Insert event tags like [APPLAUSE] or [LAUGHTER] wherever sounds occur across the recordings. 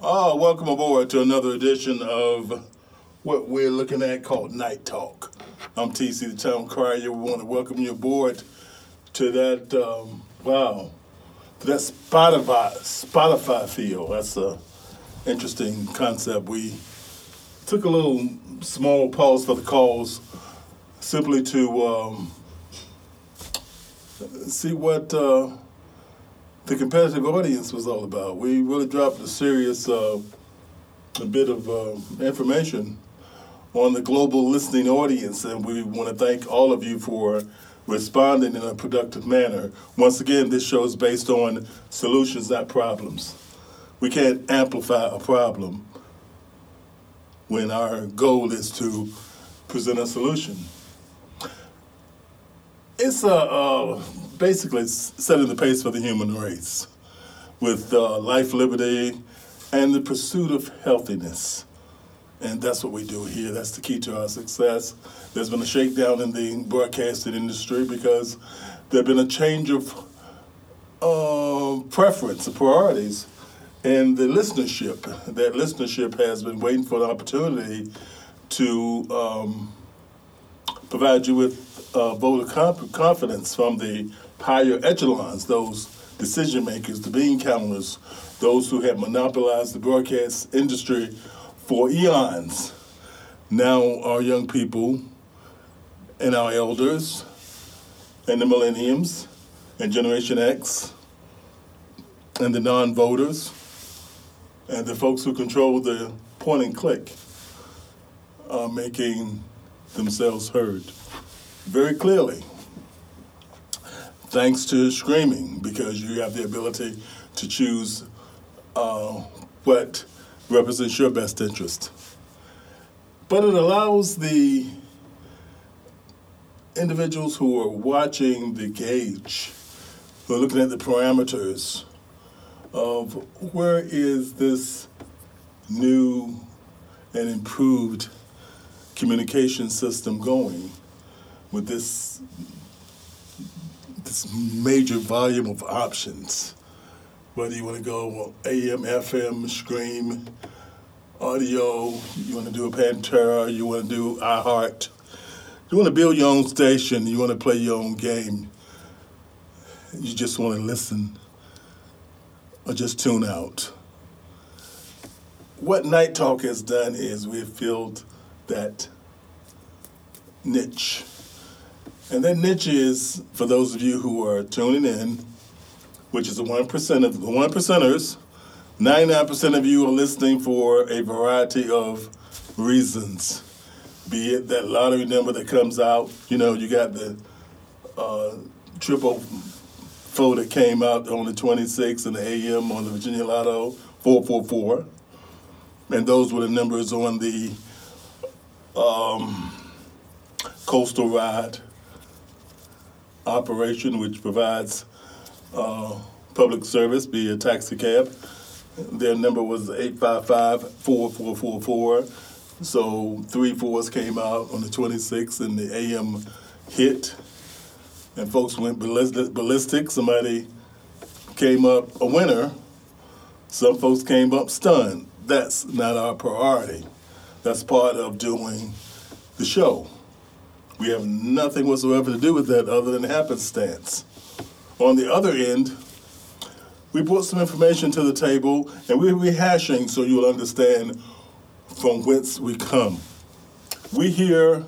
Oh, welcome aboard to another edition of what we're looking at called Night Talk. I'm TC, the town crier. We want to welcome you aboard to that, um, wow, to that Spotify, Spotify feel. That's a interesting concept. We took a little small pause for the calls simply to um, see what uh, the competitive audience was all about. We really dropped a serious uh, a bit of uh, information on the global listening audience, and we want to thank all of you for responding in a productive manner. Once again, this show is based on solutions, not problems. We can't amplify a problem when our goal is to present a solution. It's a, uh, basically setting the pace for the human race with uh, life, liberty, and the pursuit of healthiness. And that's what we do here. That's the key to our success. There's been a shakedown in the broadcasting industry because there's been a change of uh, preference, of priorities, and the listenership. That listenership has been waiting for an opportunity to um, provide you with uh, vote of confidence from the higher echelons, those decision makers, the bean counters, those who have monopolized the broadcast industry for eons. Now, our young people and our elders and the millenniums and Generation X and the non voters and the folks who control the point and click are making themselves heard very clearly. Thanks to streaming, because you have the ability to choose uh, what represents your best interest. But it allows the individuals who are watching the gauge, who are looking at the parameters of where is this new and improved communication system going with this this major volume of options. Whether you want to go AM, FM, stream, audio, you want to do a Pandora, you want to do iHeart, you want to build your own station, you want to play your own game, you just want to listen or just tune out. What Night Talk has done is we've filled that niche. And that niche is, for those of you who are tuning in, which is the 1% of the 1 percenters, 99% of you are listening for a variety of reasons. Be it that lottery number that comes out, you know, you got the uh, triple four that came out on the 26th and the AM on the Virginia Lotto 444. And those were the numbers on the um, Coastal Ride operation, which provides uh, public service, be a taxi cab. Their number was 855 4444. So three fours came out on the 26th and the AM hit. And folks went ballistic. ballistic. Somebody came up a winner. Some folks came up stunned. That's not our priority. That's part of doing the show. We have nothing whatsoever to do with that other than happenstance. On the other end, we brought some information to the table and we're rehashing so you'll understand from whence we come. We here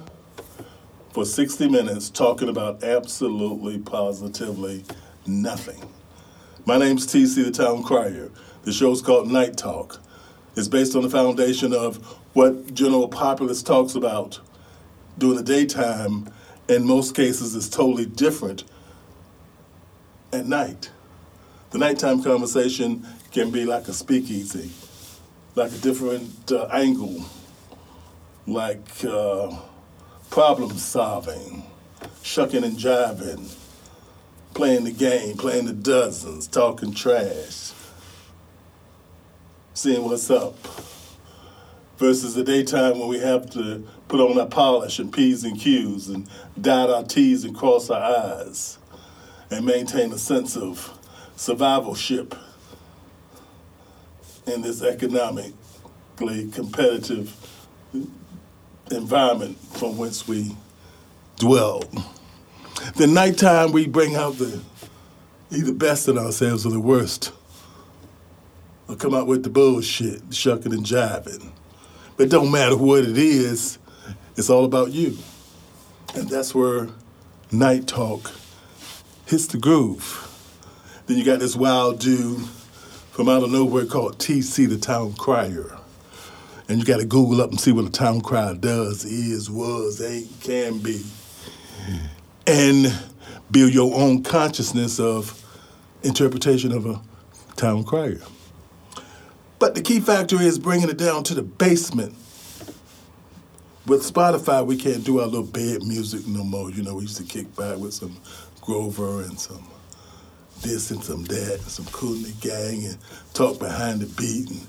for 60 minutes talking about absolutely, positively nothing. My name's TC the Town Crier. The show's called Night Talk. It's based on the foundation of what general populace talks about during the daytime, in most cases, is totally different at night. The nighttime conversation can be like a speakeasy, like a different uh, angle, like uh, problem solving, shucking and jiving, playing the game, playing the dozens, talking trash, seeing what's up. Versus the daytime when we have to put on our polish and P's and Q's and dot our T's and cross our I's and maintain a sense of survivalship in this economically competitive environment from which we dwell. The nighttime we bring out the either best in ourselves or the worst. Or come out with the bullshit, shucking and jiving. It don't matter what it is, it's all about you. And that's where night talk hits the groove. Then you got this wild dude from out of nowhere called TC, the town crier. And you got to Google up and see what a town crier does, is, was, ain't, can be. And build your own consciousness of interpretation of a town crier. But the key factor is bringing it down to the basement. With Spotify, we can't do our little bed music no more. You know, we used to kick back with some Grover and some this and some that, and some Kool and the Gang, and talk behind the beat and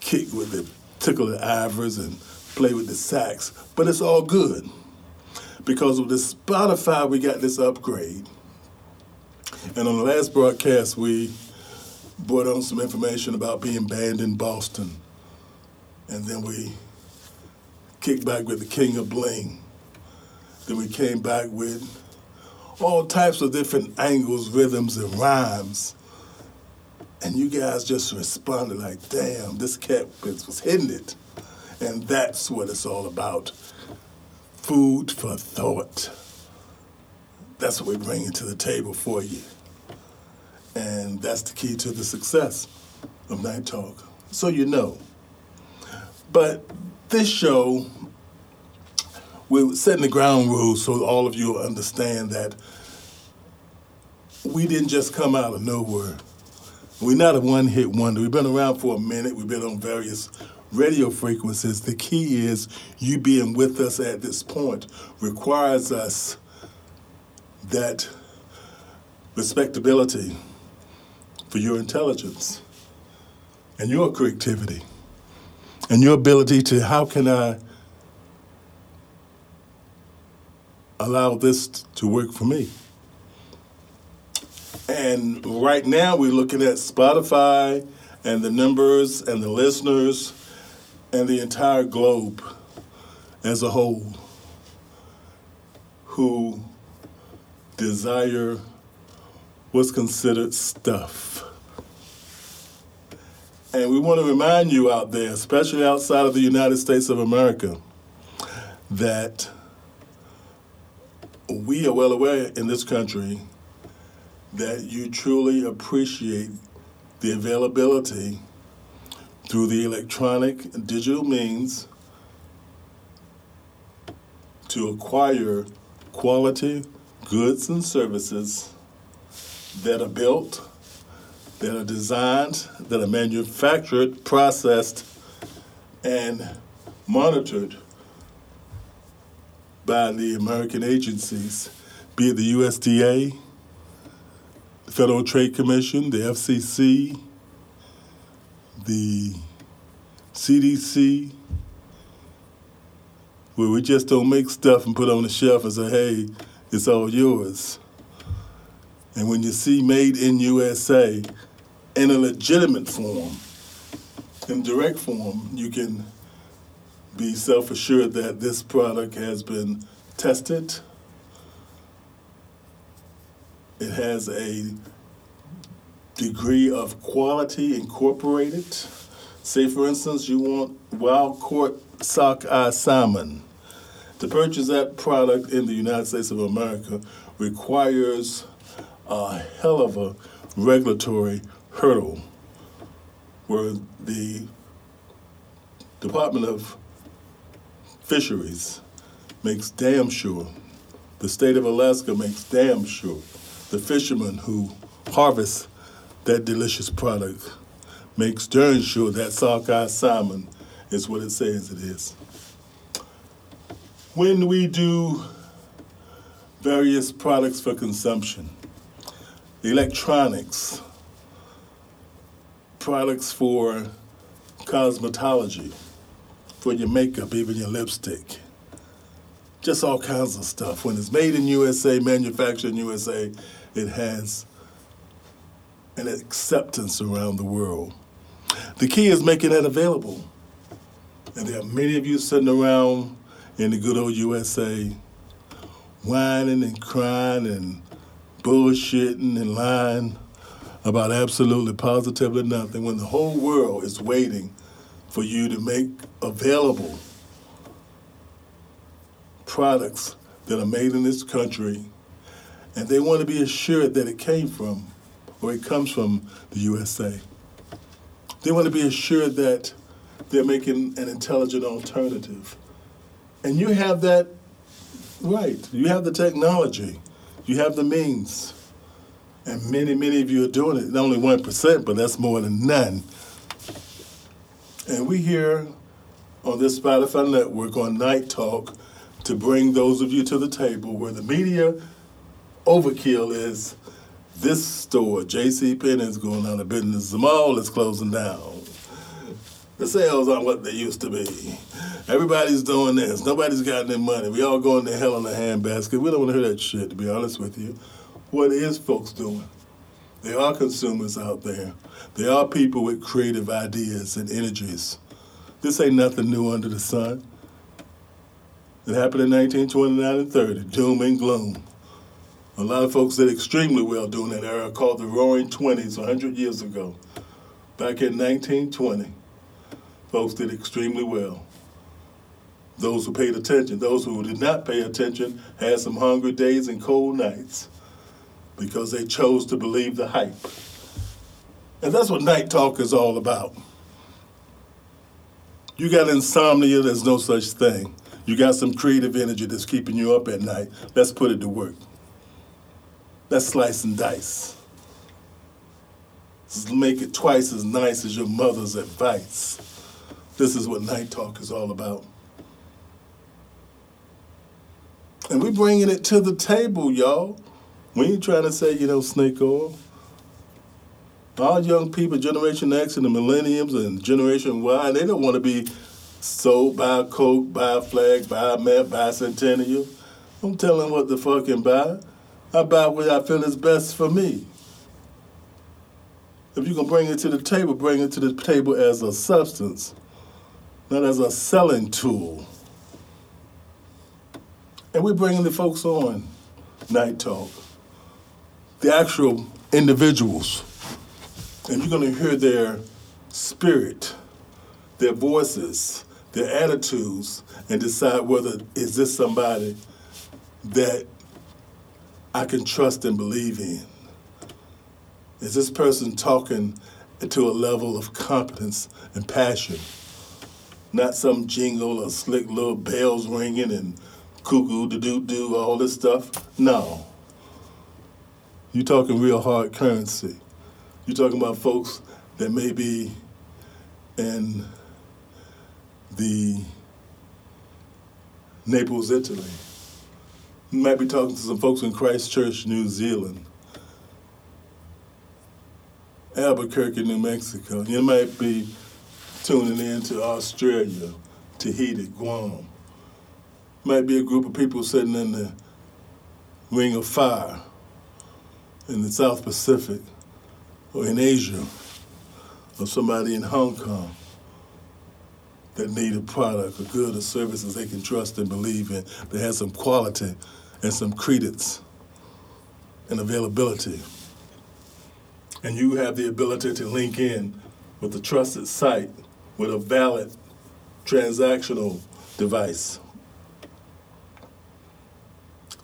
kick with the tickle the ivers and play with the sax. But it's all good because with the Spotify, we got this upgrade. And on the last broadcast, we brought on some information about being banned in Boston. And then we kicked back with the King of Bling. Then we came back with all types of different angles, rhythms, and rhymes. And you guys just responded like, damn, this cat was hitting it. And that's what it's all about. Food for thought. That's what we're bringing to the table for you. And that's the key to the success of Night Talk. So you know. But this show, we're setting the ground rules so all of you understand that we didn't just come out of nowhere. We're not a one hit wonder. We've been around for a minute. We've been on various radio frequencies. The key is you being with us at this point requires us that respectability for your intelligence and your creativity and your ability to how can I allow this to work for me? And right now we're looking at Spotify and the numbers and the listeners and the entire globe as a whole who desire what's considered stuff. And we want to remind you out there, especially outside of the United States of America, that we are well aware in this country that you truly appreciate the availability through the electronic and digital means to acquire quality goods and services that are built, that are designed, that are manufactured, processed, and monitored by the American agencies, be it the USDA, the Federal Trade Commission, the FCC, the CDC, where we just don't make stuff and put on the shelf and say, hey, it's all yours. And when you see made in USA in a legitimate form, in direct form, you can be self assured that this product has been tested. It has a degree of quality incorporated. Say, for instance, you want wild caught sockeye salmon. To purchase that product in the United States of America requires a hell of a regulatory hurdle where the Department of Fisheries makes damn sure, the state of Alaska makes damn sure the fishermen who harvest that delicious product makes darn sure that sockeye salmon is what it says it is. When we do various products for consumption, electronics, products for cosmetology, for your makeup, even your lipstick, just all kinds of stuff. When it's made in USA, manufactured in USA, it has an acceptance around the world. The key is making that available. And there are many of you sitting around in the good old USA whining and crying and bullshitting and lying about absolutely positively nothing when the whole world is waiting for you to make available products that are made in this country and they want to be assured that it came from or it comes from the USA. They want to be assured that they're making an intelligent alternative. And you have that right. You have the technology. You have the means. And many, many of you are doing it. Not only 1%, but that's more than none. And we here on this Spotify network on Night Talk to bring those of you to the table where the media overkill is this store, J.C. Penney, is going out of business. The mall is closing down. The sales aren't what they used to be. Everybody's doing this. Nobody's got any money. We all going to hell in a handbasket. We don't want to hear that shit, to be honest with you. What is folks doing? There are consumers out there. There are people with creative ideas and energies. This ain't nothing new under the sun. It happened in 1929 and 30, doom and gloom. A lot of folks did extremely well during that era called the Roaring Twenties 100 years ago. Back in 1920, folks did extremely well. Those who paid attention, those who did not pay attention, had some hungry days and cold nights because they chose to believe the hype. And that's what Night Talk is all about. You got insomnia, there's no such thing. You got some creative energy that's keeping you up at night. Let's put it to work. Let's slice and dice. Let's make it twice as nice as your mother's advice. This is what Night Talk is all about. And we're bringing it to the table, y'all. We ain't trying to say, you know, snake oil. Our young people, Generation X and the Millenniums and Generation Y, they don't want to be sold by Coke, by flag, by map, by centennial. I'm telling what the fucking buy. I buy what I feel is best for me. If you can bring it to the table, bring it to the table as a substance, not as a selling tool. And we're bringing the folks on Night Talk, the actual individuals. And you're going to hear their spirit, their voices, their attitudes, and decide whether is this somebody that I can trust and believe in? Is this person talking to a level of competence and passion? Not some jingle or slick little bells ringing and cuckoo to do do, all this stuff. No. You're talking real hard currency. You're talking about folks that may be in the Naples, Italy you might be talking to some folks in Christchurch, New Zealand, Albuquerque, New Mexico. You might be tuning in to Australia, Tahiti, Guam. Might be a group of people sitting in the ring of fire in the South Pacific or in Asia or somebody in Hong Kong that need a product, a good, or services they can trust and believe in that has some quality and some credence and availability. And you have the ability to link in with a trusted site with a valid transactional device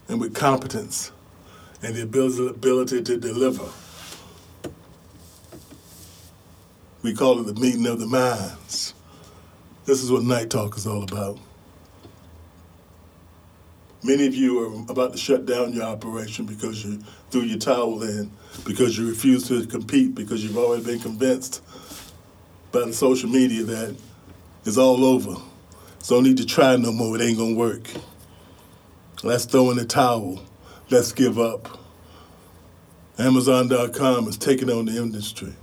and with competence and the ability to deliver. We call it the meeting of the minds. This is what Night Talk is all about. Many of you are about to shut down your operation because you threw your towel in, because you refuse to compete, because you've already been convinced by the social media that it's all over. So don't need to try no more, it ain't gonna work. Let's throw in the towel. Let's give up. Amazon.com is taking on the industry.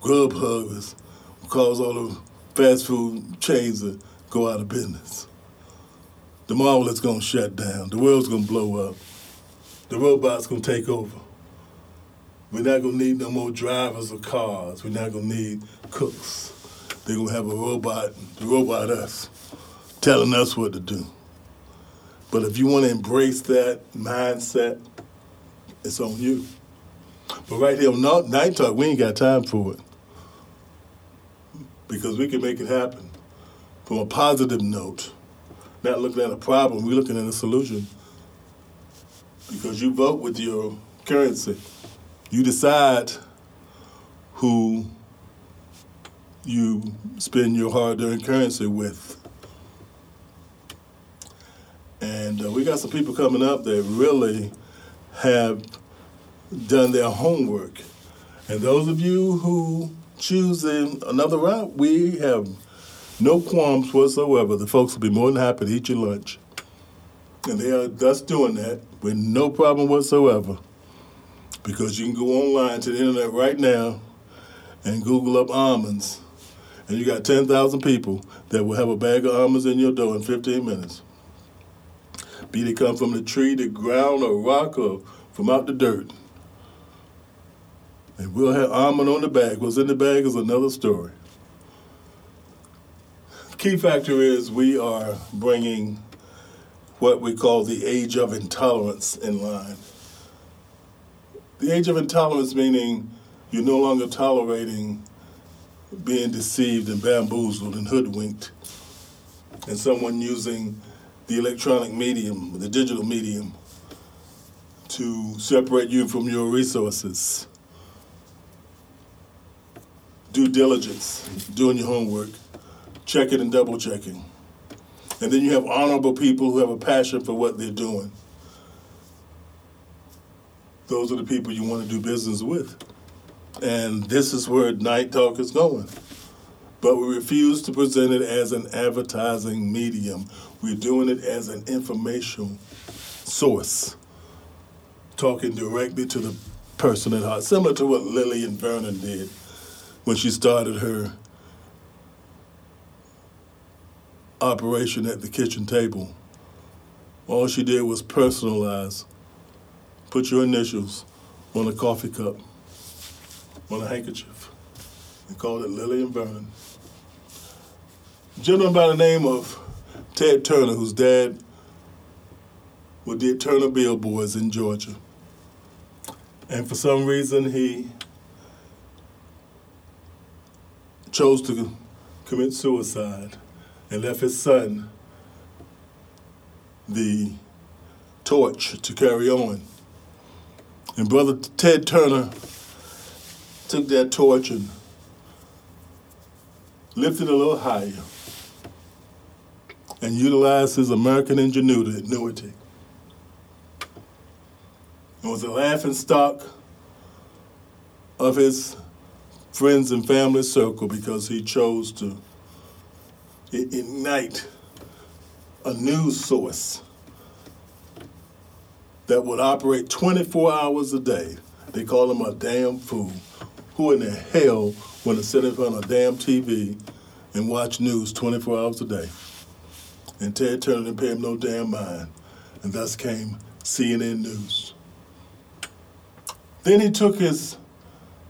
Grubhub is cause all the fast food chains to go out of business. The mall is gonna shut down. The world's gonna blow up. The robots gonna take over. We're not gonna need no more drivers of cars. We're not gonna need cooks. They're gonna have a robot, the robot us, telling us what to do. But if you want to embrace that mindset, it's on you. But right here on Night Talk, we ain't got time for it because we can make it happen from a positive note. Not looking at a problem, we're looking at a solution. Because you vote with your currency. You decide who you spend your hard earned currency with. And uh, we got some people coming up that really have done their homework. And those of you who choose another route, we have no qualms whatsoever. The folks will be more than happy to eat your lunch. And they are thus doing that with no problem whatsoever. Because you can go online to the internet right now and Google up almonds. And you got 10,000 people that will have a bag of almonds in your door in 15 minutes. Be they come from the tree, the ground, or rock, or from out the dirt. And we'll have almond on the bag. What's in the bag is another story. Key factor is we are bringing what we call the age of intolerance in line. The age of intolerance meaning you're no longer tolerating being deceived and bamboozled and hoodwinked, and someone using the electronic medium, the digital medium, to separate you from your resources. Due diligence, doing your homework checking and double checking. And then you have honorable people who have a passion for what they're doing. Those are the people you want to do business with. And this is where Night Talk is going. But we refuse to present it as an advertising medium. We're doing it as an informational source, talking directly to the person at heart, similar to what Lillian Vernon did when she started her operation at the kitchen table. All she did was personalize, put your initials on a coffee cup, on a handkerchief, and called it Lillian Vernon. A gentleman by the name of Ted Turner, whose dad was the Turner Billboards in Georgia. And for some reason, he chose to commit suicide and left his son the torch to carry on. And Brother Ted Turner took that torch and lifted it a little higher and utilized his American ingenuity. And was a laughing stock of his friends and family circle because he chose to ignite a news source that would operate 24 hours a day. They call him a damn fool. Who in the hell want to sit in front of a damn TV and watch news 24 hours a day? And Ted Turner didn't pay him no damn mind. And thus came CNN News. Then he took his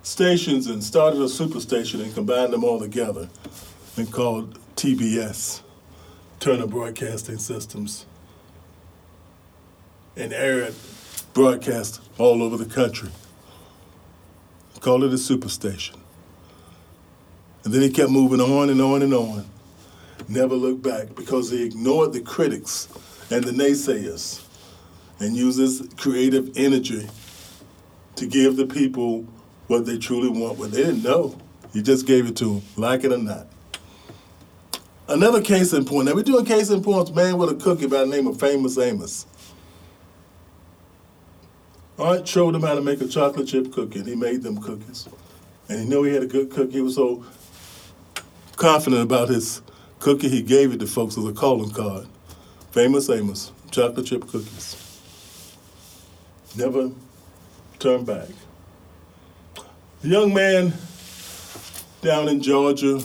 stations and started a superstation and combined them all together and called TBS, Turner Broadcasting Systems, and aired broadcast all over the country. Called it a superstation. And then he kept moving on and on and on. Never looked back because he ignored the critics and the naysayers and uses creative energy to give the people what they truly want, what they didn't know. He just gave it to them, like it or not. Another case in point. Now we're doing case in points, man with a cookie by the name of Famous Amos. Art showed him how to make a chocolate chip cookie, and he made them cookies. And he knew he had a good cookie. He was so confident about his cookie, he gave it to folks as a calling card. Famous Amos, chocolate chip cookies. Never turned back. The young man down in Georgia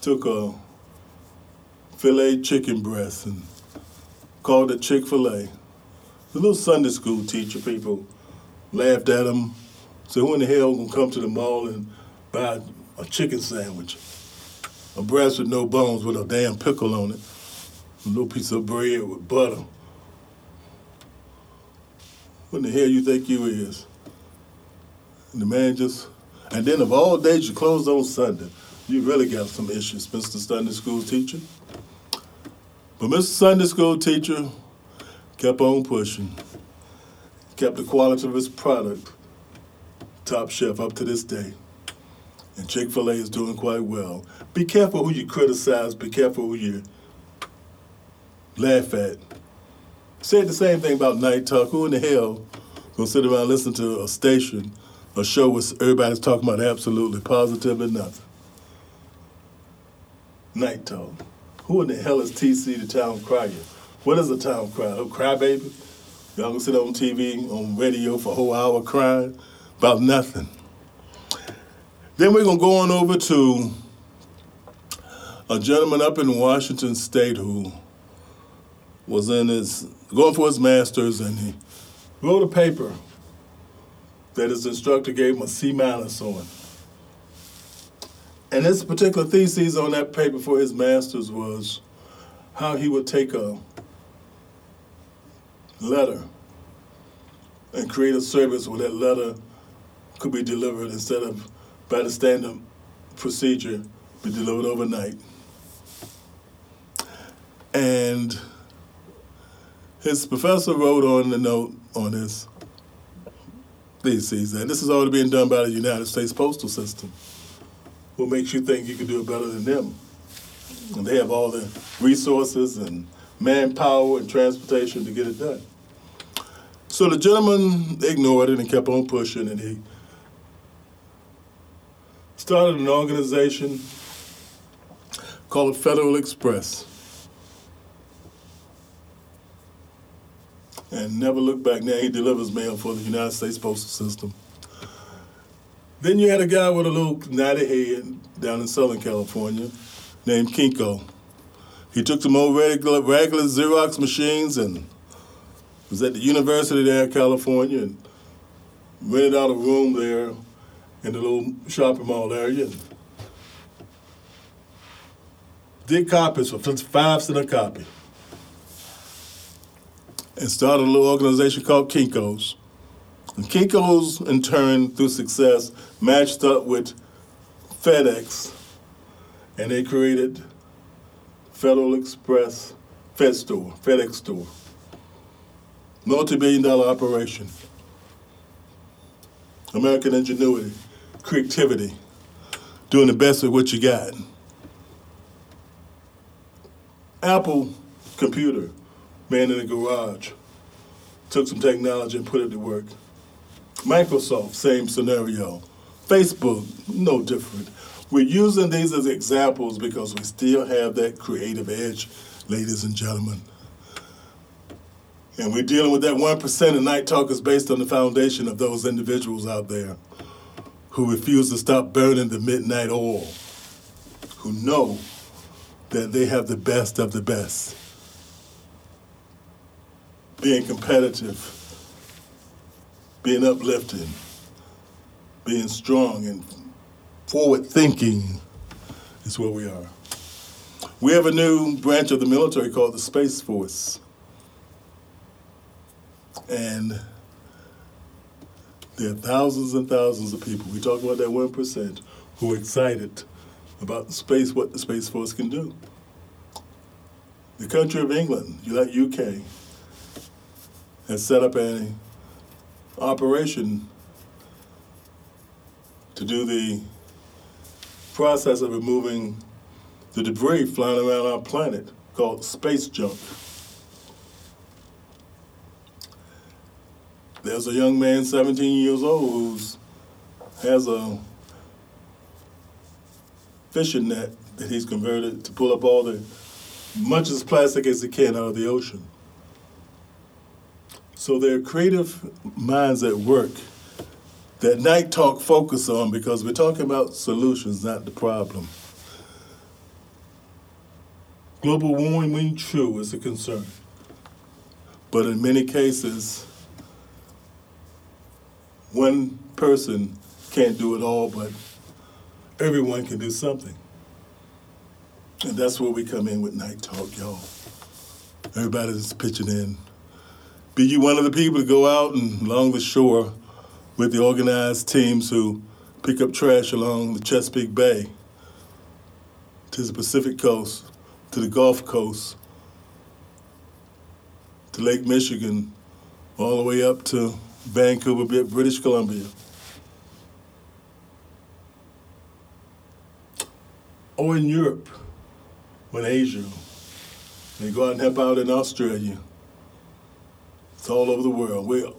took a filet chicken breast and called it Chick fil A. The little Sunday school teacher people laughed at him. So who in the hell gonna come to the mall and buy a chicken sandwich? A breast with no bones with a damn pickle on it. A little piece of bread with butter. What in the hell you think you is? And the man just, and then of all days you closed on Sunday. You really got some issues, Mr. Sunday school teacher. But Mr. Sunday school teacher kept on pushing, kept the quality of his product top chef up to this day. And Chick fil A is doing quite well. Be careful who you criticize, be careful who you laugh at. Said the same thing about Night Talk. Who in the hell gonna sit around and listen to a station, a show where everybody's talking about absolutely positively nothing? Night Talk. Who in the hell is TC the town crier? What is a town crier? A crybaby? Y'all gonna sit on TV, on radio for a whole hour crying about nothing. Then we're gonna go on over to a gentleman up in Washington State who was in his going for his master's and he wrote a paper that his instructor gave him a C minus on. And this particular thesis on that paper for his master's was how he would take a letter and create a service where that letter could be delivered instead of by the standard procedure, be delivered overnight. And his professor wrote on the note on his thesis that this is already being done by the United States Postal System. What makes you think you can do it better than them? And they have all the resources and manpower and transportation to get it done. So the gentleman ignored it and kept on pushing, and he started an organization called Federal Express. And never looked back. Now he delivers mail for the United States Postal System. Then you had a guy with a little natty head down in Southern California named Kinko. He took some old regular, regular Xerox machines and was at the university there in California and rented out a room there in the little shopping mall area. Did copies for five cent a copy. And started a little organization called Kinko's. And Kinko's, in turn, through success, matched up with FedEx, and they created Federal Express Fed Store, FedEx Store. Multi-billion dollar operation. American ingenuity, creativity, doing the best with what you got. Apple computer, man in the garage, took some technology and put it to work. Microsoft, same scenario. Facebook, no different. We're using these as examples because we still have that creative edge, ladies and gentlemen. And we're dealing with that 1% of Night Talk is based on the foundation of those individuals out there who refuse to stop burning the midnight oil, who know that they have the best of the best. Being competitive, being uplifting, being strong and forward thinking is where we are. We have a new branch of the military called the Space Force. And there are thousands and thousands of people. We talk about that 1% who are excited about the space, what the Space Force can do. The country of England, you like UK, has set up an operation to do the process of removing the debris flying around our planet called space junk. There's a young man, 17 years old, who's has a fishing net that he's converted to pull up all the much as plastic as he can out of the ocean. So there are creative minds at work that Night Talk focus on because we're talking about solutions, not the problem. Global warming, true, is a concern. But in many cases, one person can't do it all, but everyone can do something. And that's where we come in with Night Talk, y'all. Everybody's pitching in. Be you one of the people to go out and along the shore with the organized teams who pick up trash along the Chesapeake Bay to the Pacific coast, to the Gulf Coast, to Lake Michigan, all the way up to Vancouver, British Columbia. Or in Europe, or in Asia. They go out and help out in Australia. It's all over the world. We're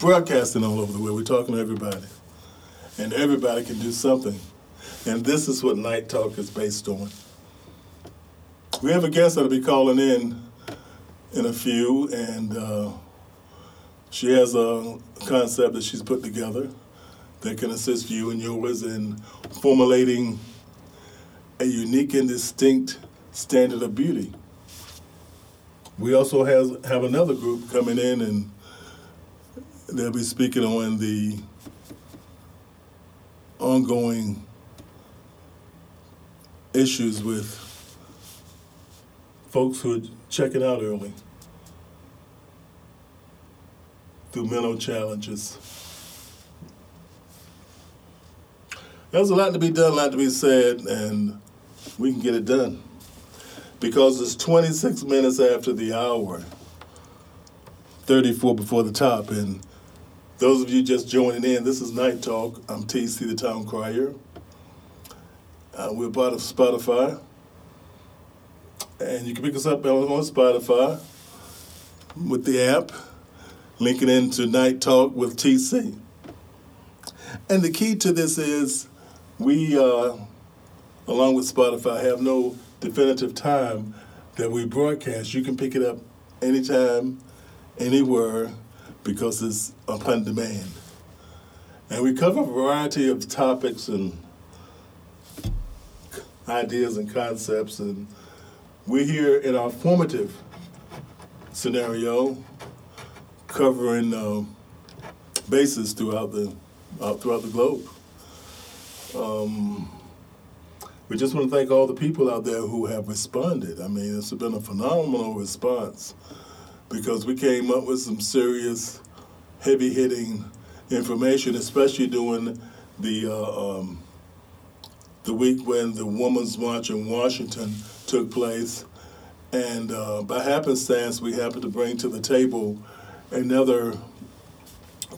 broadcasting all over the world. We're talking to everybody. And everybody can do something. And this is what Night Talk is based on. We have a guest that'll be calling in in a few, and uh, she has a concept that she's put together that can assist you and yours in formulating a unique and distinct standard of beauty. We also have, have another group coming in, and they'll be speaking on the ongoing issues with folks who are checking out early through mental challenges. There's a lot to be done, a lot to be said, and we can get it done. Because it's 26 minutes after the hour, 34 before the top, and those of you just joining in, this is Night Talk. I'm TC, the Town Crier. Uh, we're part of Spotify. And you can pick us up on, on Spotify with the app, linking into Night Talk with TC. And the key to this is we, uh, along with Spotify, have no definitive time that we broadcast. You can pick it up anytime, anywhere, because it's upon demand. And we cover a variety of topics and ideas and concepts, and we're here in our formative scenario, covering uh, bases throughout the uh, throughout the globe. Um, we just want to thank all the people out there who have responded. I mean, it's been a phenomenal response because we came up with some serious, heavy hitting information, especially during the uh, um, the week when the Women's March in Washington took place. And uh, by happenstance, we happened to bring to the table another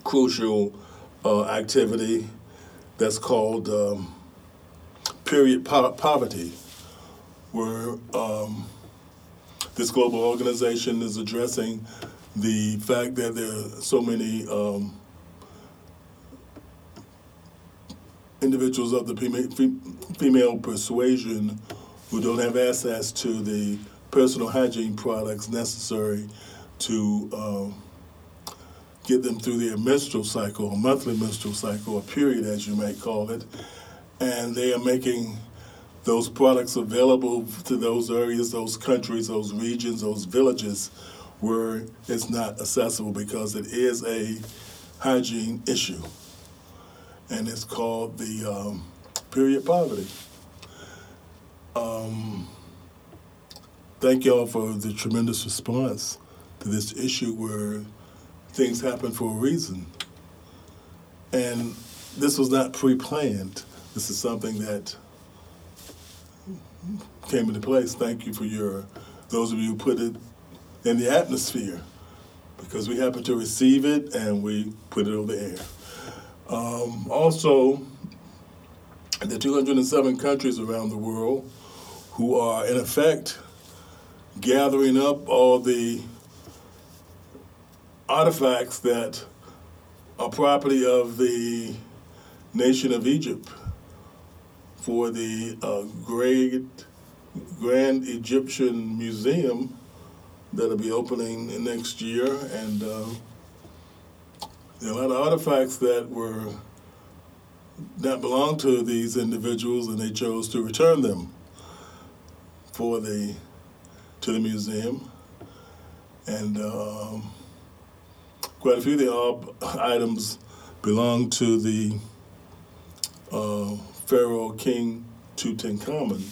crucial uh, activity that's called um, period po- poverty, where um, this global organization is addressing the fact that there are so many um, individuals of the female persuasion who don't have access to the personal hygiene products necessary to um, get them through their menstrual cycle, a monthly menstrual cycle, a period as you might call it. And they are making those products available to those areas, those countries, those regions, those villages where it's not accessible because it is a hygiene issue. And it's called the um, period poverty. Um, thank y'all for the tremendous response to this issue where things happen for a reason. And this was not pre planned. This is something that came into place. Thank you for your, those of you who put it in the atmosphere, because we happen to receive it and we put it over the air. Um, also, the 207 countries around the world who are, in effect, gathering up all the artifacts that are property of the nation of Egypt for the uh, great Grand Egyptian Museum that'll be opening next year, and uh, there are a lot of artifacts that were that belonged to these individuals, and they chose to return them for the to the museum, and um, quite a few of the items belong to the uh, Pharaoh King Tutankhamun.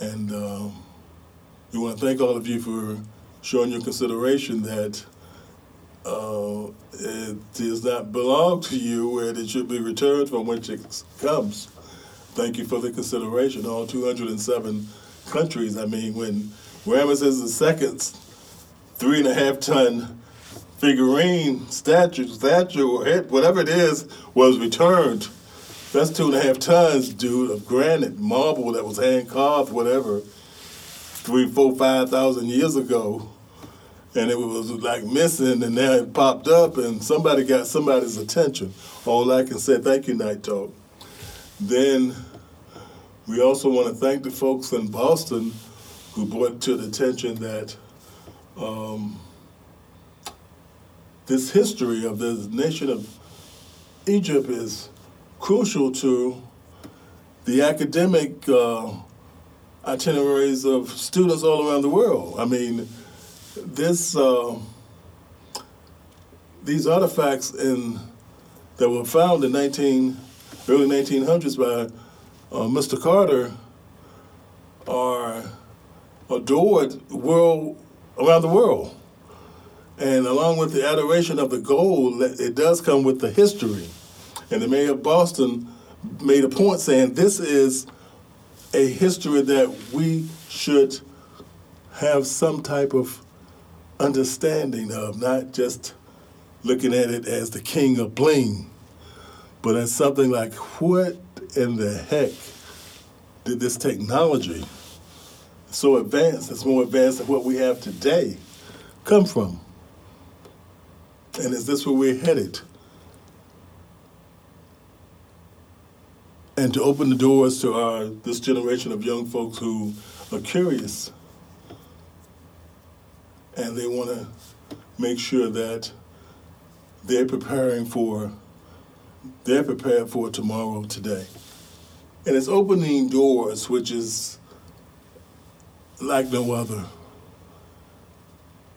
And uh, we want to thank all of you for showing your consideration that uh, it does not belong to you and it should be returned from which it comes. Thank you for the consideration. All 207 countries. I mean, when Ramesses II's three and a half ton figurine, statue, statue, whatever it is, was returned. That's two and a half tons, dude, of granite, marble that was hand carved, whatever, three, four, five thousand years ago. And it was like missing, and now it popped up, and somebody got somebody's attention. All I can say, thank you, Night Talk. Then we also want to thank the folks in Boston who brought to the attention that um, this history of the nation of Egypt is crucial to the academic uh, itineraries of students all around the world. I mean, this uh, these artifacts in that were found in 19 early 1900s by uh, Mr. Carter are adored world around the world. And along with the adoration of the gold, it does come with the history. And the mayor of Boston made a point saying this is a history that we should have some type of understanding of, not just looking at it as the king of bling, but as something like what in the heck did this technology so advanced, it's more advanced than what we have today, come from? And is this where we're headed? And to open the doors to our this generation of young folks who are curious and they want to make sure that they're preparing for they're prepared for tomorrow today. And it's opening doors, which is like no other.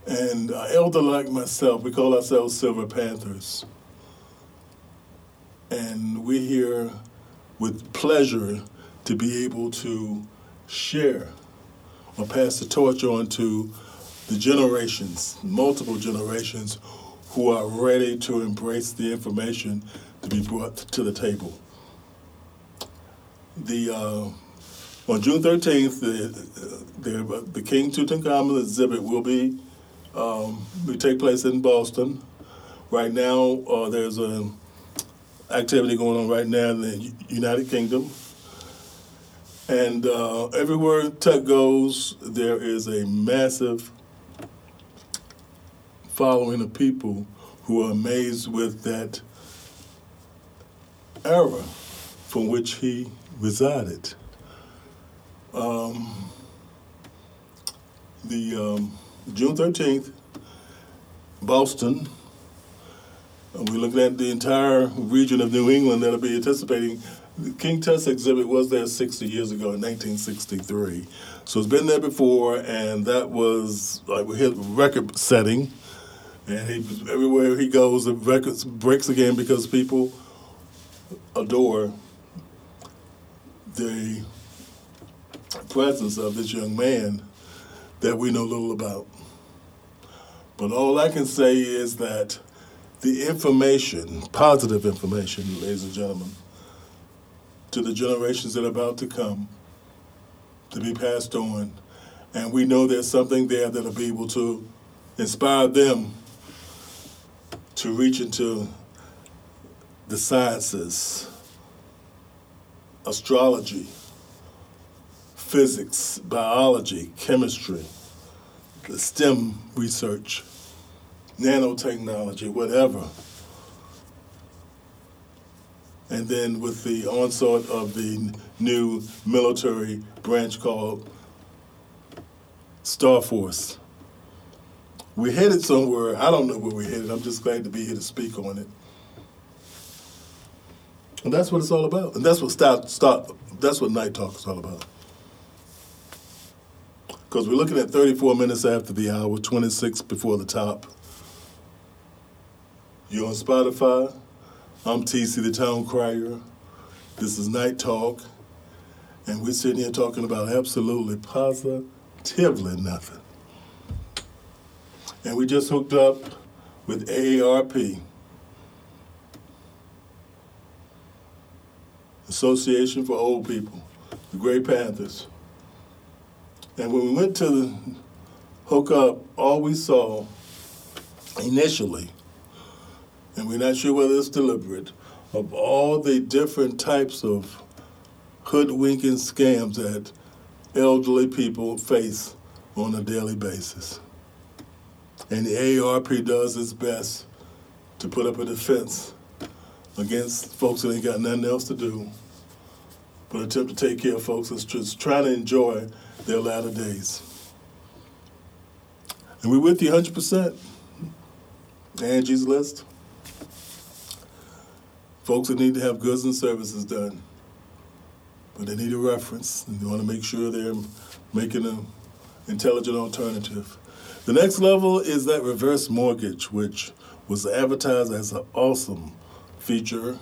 And an elder like myself, we call ourselves Silver Panthers. And we're here with pleasure to be able to share or pass the torch on to the generations, multiple generations, who are ready to embrace the information to be brought to the table. The uh, on June 13th, the, the, the King Tutankhamun exhibit will be um, will take place in Boston. Right now, uh, there's an activity going on right now in the United Kingdom. And uh, everywhere Tut goes, there is a massive following of people who are amazed with that era from which he resided. Um, the um, June 13th, Boston, and we're looking at the entire region of New England that'll be anticipating. The King Tut's exhibit was there 60 years ago in 1963. So it's been there before, and that was like we hit record setting. And he, everywhere he goes, the record breaks again because people adore the presence of this young man that we know little about. But all I can say is that the information, positive information, ladies and gentlemen, to the generations that are about to come, to be passed on, and we know there's something there that'll be able to inspire them to reach into the sciences, astrology, physics, biology, chemistry, the STEM research, nanotechnology, whatever. And then with the onslaught of the new military branch called Star Force, we're headed somewhere. I don't know where we're headed. I'm just glad to be here to speak on it. And that's what it's all about. And that's what start, start that's what night talk is all about because we're looking at 34 minutes after the hour, 26 before the top. You're on Spotify, I'm TC, the town crier. This is Night Talk. And we're sitting here talking about absolutely positively nothing. And we just hooked up with AARP, Association for Old People, the Gray Panthers. And when we went to the hook up, all we saw initially, and we're not sure whether it's deliberate, of all the different types of hoodwinking scams that elderly people face on a daily basis. And the AARP does its best to put up a defense against folks that ain't got nothing else to do but attempt to take care of folks that's just trying to enjoy their latter days. And we're with you 100%. Angie's List. Folks that need to have goods and services done, but they need a reference, and they want to make sure they're making an intelligent alternative. The next level is that reverse mortgage, which was advertised as an awesome feature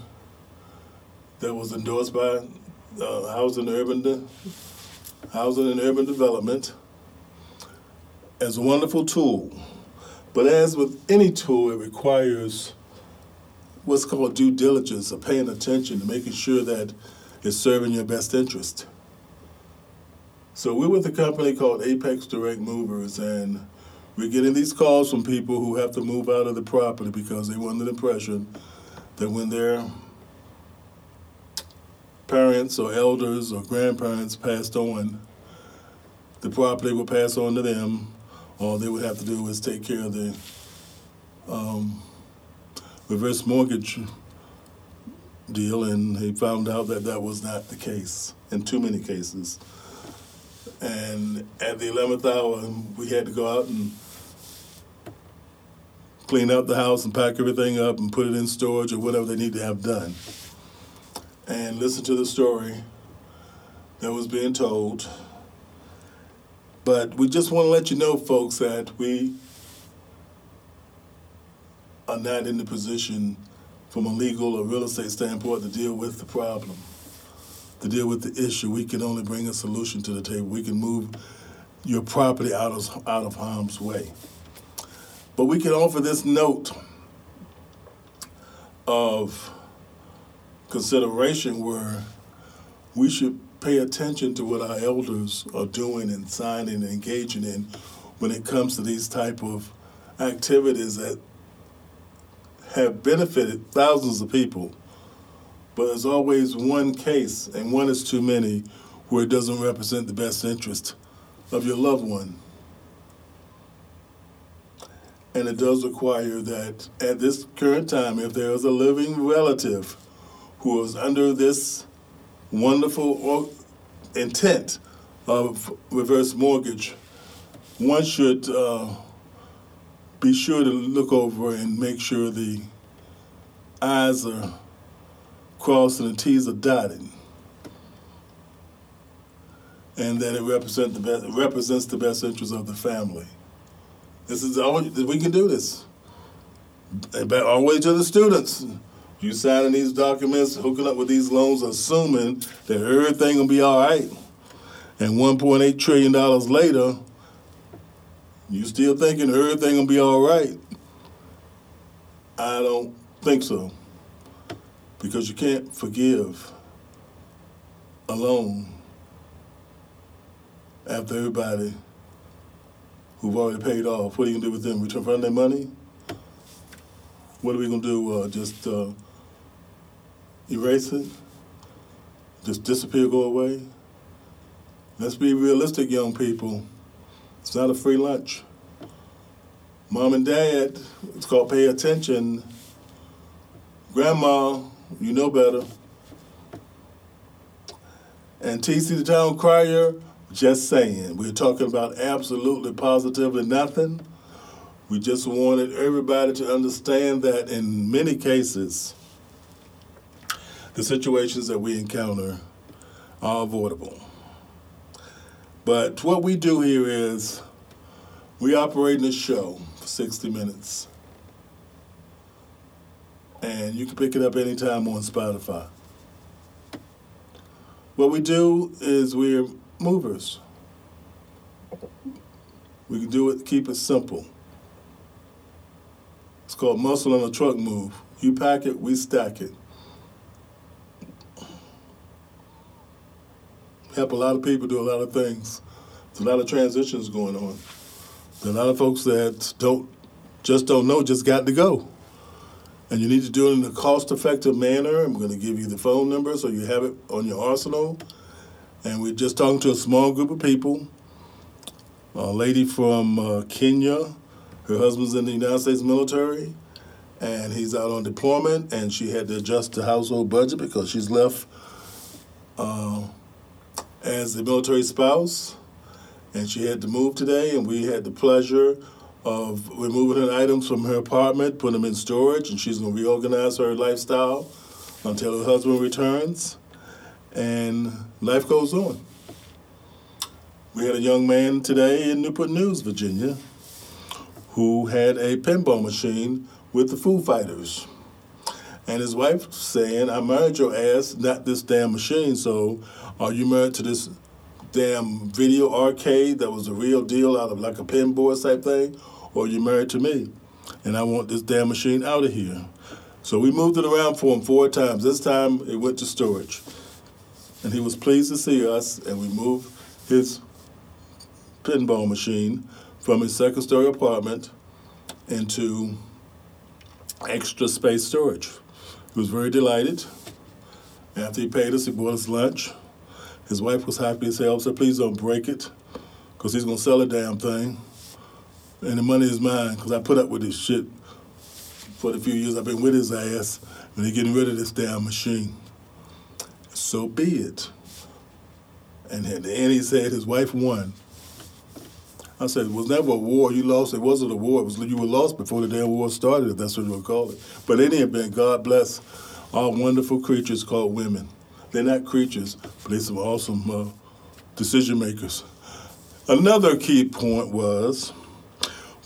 that was endorsed by uh, Housing, Urban Housing and Urban Development as a wonderful tool. But as with any tool, it requires what's called due diligence of paying attention to making sure that it's serving your best interest. So we're with a company called Apex Direct Movers, and we're getting these calls from people who have to move out of the property because they were under the impression that when their parents or elders or grandparents passed on, the property would pass on to them. All they would have to do is take care of the um, reverse mortgage deal, and they found out that that was not the case in too many cases. And at the 11th hour, we had to go out and clean up the house and pack everything up and put it in storage or whatever they need to have done. And listen to the story that was being told. But we just want to let you know, folks, that we are not in the position from a legal or real estate standpoint to deal with the problem, to deal with the issue. We can only bring a solution to the table. We can move your property out of, out of harm's way. But we can offer this note of consideration where we should pay attention to what our elders are doing and signing and engaging in when it comes to these type of activities that have benefited thousands of people. But there's always one case, and one is too many, where it doesn't represent the best interest of your loved one. And it does require that at this current time, if there is a living relative who is under this wonderful intent of reverse mortgage, one should uh, be sure to look over and make sure the I's are crossed and the T's are dotted. And that it represent the best, represents the best interest of the family. This is all we can do this. Way to the students. You signing these documents, hooking up with these loans, assuming that everything will be all right. And $1.8 trillion later, you still thinking everything will be all right? I don't think so. Because you can't forgive a loan after everybody who've already paid off. What are you gonna do with them? Return their money? What are we gonna do? Uh, just uh, erase it? Just disappear, go away? Let's be realistic, young people. It's not a free lunch. Mom and dad, it's called pay attention. Grandma, you know better. And TC the Town Crier, just saying. We're talking about absolutely positively nothing. We just wanted everybody to understand that in many cases, the situations that we encounter are avoidable. But what we do here is we operate in a show for 60 minutes and you can pick it up anytime on Spotify. What we do is we're movers. We can do it, keep it simple. It's called muscle on a truck move. You pack it, we stack it. Help a lot of people do a lot of things. There's a lot of transitions going on. There's a lot of folks that don't just don't know, just got to go. And you need to do it in a cost effective manner. I'm going to give you the phone number so you have it on your arsenal. And we're just talking to a small group of people. A lady from uh, Kenya, her husband's in the United States military, and he's out on deployment, and she had to adjust the household budget because she's left uh, as the military spouse. And she had to move today, and we had the pleasure of removing her items from her apartment, putting them in storage, and she's going to reorganize her lifestyle until her husband returns. And life goes on. We had a young man today in Newport News, Virginia, who had a pinball machine with the Foo Fighters. And his wife saying, I married your ass, not this damn machine. So are you married to this damn video arcade that was a real deal out of like a pinboard type thing? Or are you married to me? And I want this damn machine out of here. So we moved it around for him four times. This time it went to storage. And he was pleased to see us, and we moved his pinball machine from his second story apartment into extra space storage. He was very delighted. After he paid us, he bought us lunch. His wife was happy as hell, said, please don't break it, because he's going to sell the damn thing. And the money is mine, because I put up with this shit for the few years I've been with his ass, and they're getting rid of this damn machine. So be it. And at the end, he said his wife won. I said, it was never a war. You lost. It wasn't a war. It was you were lost before the damn war started, if that's what you would call it. But in any event, God bless all wonderful creatures called women. They're not creatures, but they're some awesome uh, decision makers. Another key point was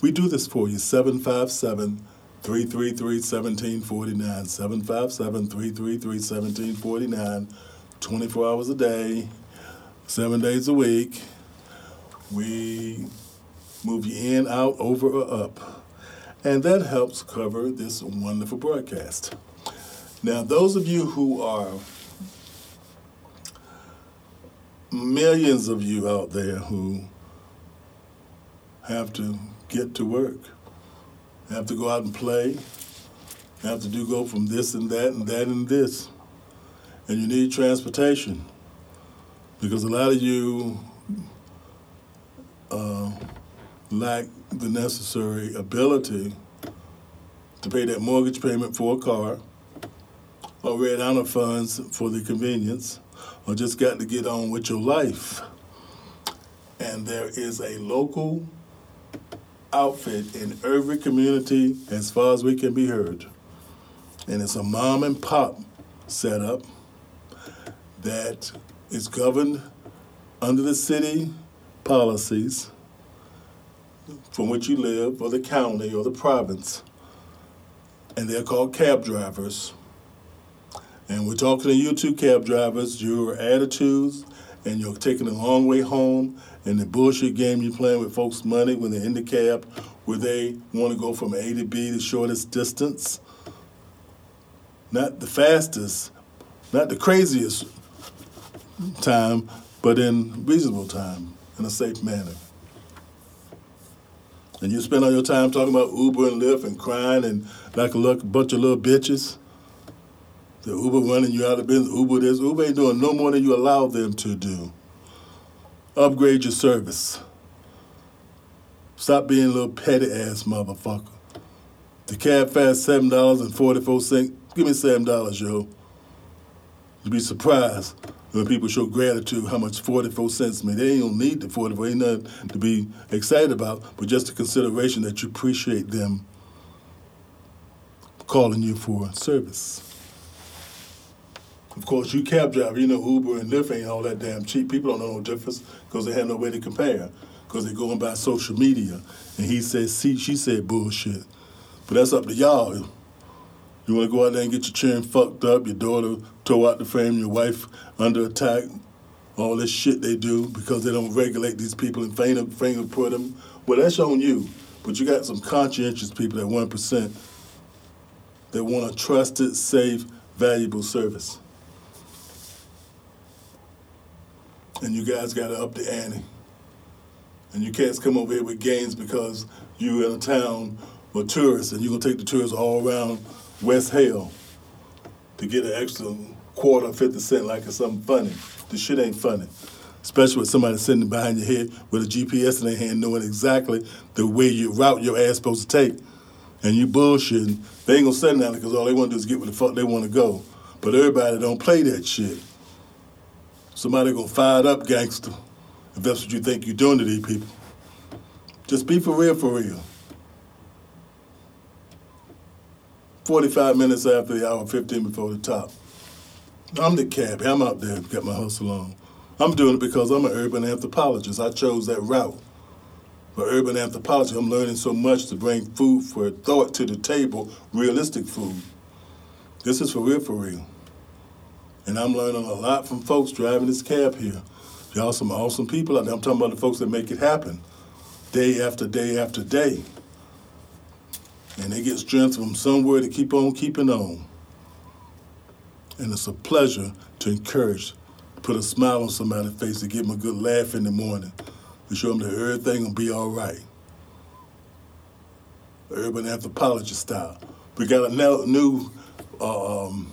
we do this for you 757 333 1749. 757 333 1749. 24 hours a day, seven days a week. We move you in, out, over, or up. And that helps cover this wonderful broadcast. Now, those of you who are millions of you out there who have to get to work, have to go out and play, have to do go from this and that and that and this, and you need transportation. Because a lot of you uh, lack the necessary ability to pay that mortgage payment for a car or ran out of funds for the convenience or just got to get on with your life. And there is a local outfit in every community as far as we can be heard. And it's a mom and pop setup that is governed under the city policies from which you live, or the county, or the province. And they're called cab drivers. And we're talking to you two cab drivers, your attitudes, and you're taking a long way home, and the bullshit game you're playing with folks' money when they're in the cab, where they want to go from A to B the shortest distance. Not the fastest, not the craziest time, but in reasonable time, in a safe manner. And you spend all your time talking about Uber and Lyft and crying and like a bunch of little bitches. The Uber running you out of business. Uber this. Uber ain't doing no more than you allow them to do. Upgrade your service. Stop being a little petty ass motherfucker. The cab fare seven dollars and forty four cents. Give me seven dollars, yo. You'd be surprised when people show gratitude how much 44 cents mean. They don't need the 44, ain't nothing to be excited about, but just the consideration that you appreciate them calling you for service. Of course, you cab driver, you know Uber and Lyft ain't all that damn cheap. People don't know no difference because they have no way to compare because they're going by social media. And he said, see, she said bullshit. But that's up to y'all. You want to go out there and get your chin fucked up, your daughter tore out the frame, your wife under attack, all this shit they do because they don't regulate these people and finger, finger put them. Well, that's on you. But you got some conscientious people at 1% that want a trusted, safe, valuable service. And you guys got to up the ante. And you can't come over here with gains because you're in a town or tourists and you're going to take the tourists all around West Hale to get an extra quarter, 50 cent like it's something funny. This shit ain't funny. Especially with somebody sitting behind your head with a GPS in their hand knowing exactly the way you route your ass supposed to take. And you bullshitting, they ain't gonna say nothing because all they wanna do is get where the fuck they wanna go. But everybody don't play that shit. Somebody gonna fire it up, gangster, if that's what you think you're doing to these people. Just be for real, for real. 45 minutes after the hour, 15 before the top. I'm the cabbie. I'm out there, got my hustle on. I'm doing it because I'm an urban anthropologist. I chose that route. For urban anthropology, I'm learning so much to bring food for thought to the table, realistic food. This is for real, for real. And I'm learning a lot from folks driving this cab here. Y'all some awesome people out there. I'm talking about the folks that make it happen day after day after day. And they get strength from somewhere to keep on keeping on. And it's a pleasure to encourage, put a smile on somebody's face, to give them a good laugh in the morning, to show them that everything will be all right. Urban anthropology style. We got a new uh, um,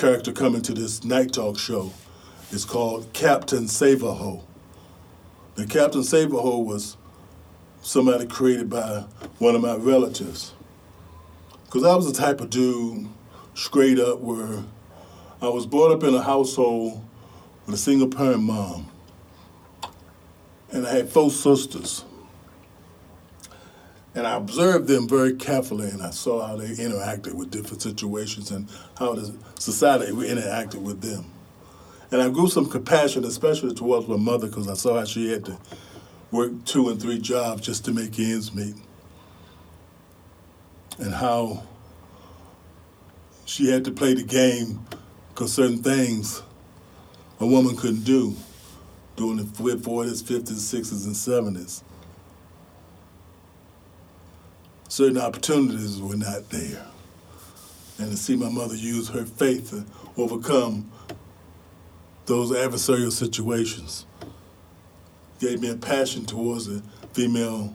character coming to this night talk show. It's called Captain Savaho. The Captain Savaho was somebody created by one of my relatives. Because I was the type of dude, straight up, where I was brought up in a household with a single parent mom. And I had four sisters. And I observed them very carefully and I saw how they interacted with different situations and how the society interacted with them. And I grew some compassion, especially towards my mother, because I saw how she had to work two and three jobs just to make ends meet. And how she had to play the game because certain things a woman couldn't do during the 40s, 50s, 60s, and 70s. Certain opportunities were not there. And to see my mother use her faith to overcome those adversarial situations gave me a passion towards the female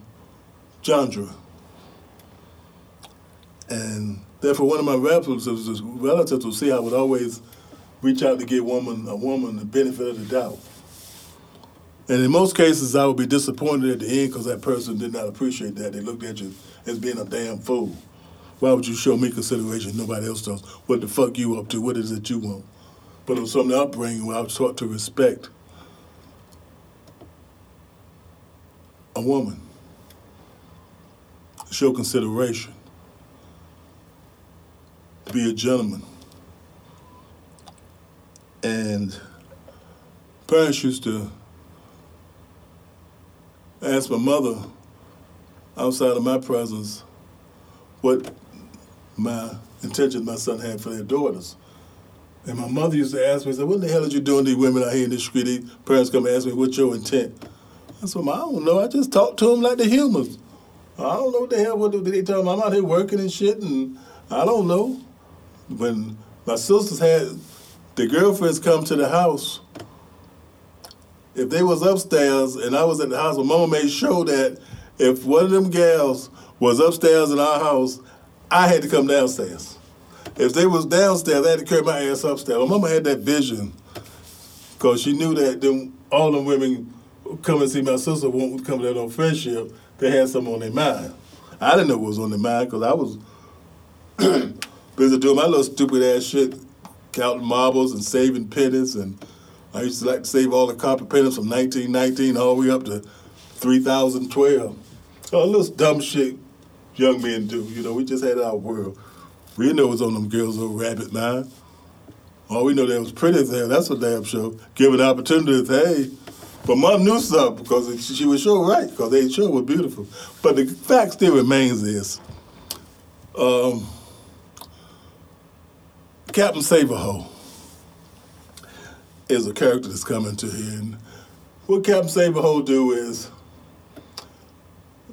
genre. And therefore, one of my relatives, relatives would see I would always reach out to give woman a woman the benefit of the doubt. And in most cases, I would be disappointed at the end because that person did not appreciate that. They looked at you as being a damn fool. Why would you show me consideration? Nobody else does. What the fuck you up to? What is it you want? But it was the upbringing where I was taught to respect a woman, show consideration, be a gentleman. And parents used to ask my mother outside of my presence what my intentions my son had for their daughters. And my mother used to ask me, said, what the hell are you doing these women out here in the street? These parents come and ask me, what's your intent? I said, I don't know. I just talk to them like the humans. I don't know what the hell what they tell them. I'm out here working and shit, and I don't know. When my sisters had the girlfriends come to the house, if they was upstairs and I was at the house, my mama made sure that if one of them gals was upstairs in our house, I had to come downstairs. If they was downstairs, I had to carry my ass upstairs. My mama had that vision because she knew that them, all them women come and see my sister won't come to no friendship. They had something on their mind. I didn't know what was on their mind because I was [CLEARS THROAT] busy doing my little stupid ass shit, counting marbles and saving pennies. And I used to like to save all the copper pennies from 1919 all the way up to 3012. All this dumb shit young men do. You know, we just had our world. We didn't know what was on them girls' little rabbit mind. All we know that was pretty as hell. That's a damn show. Given opportunities, hey. But mom knew something because she was sure right because they sure were beautiful. But the fact still remains is, um, Captain Saberho is a character that's coming to here. And what Captain Saberho do is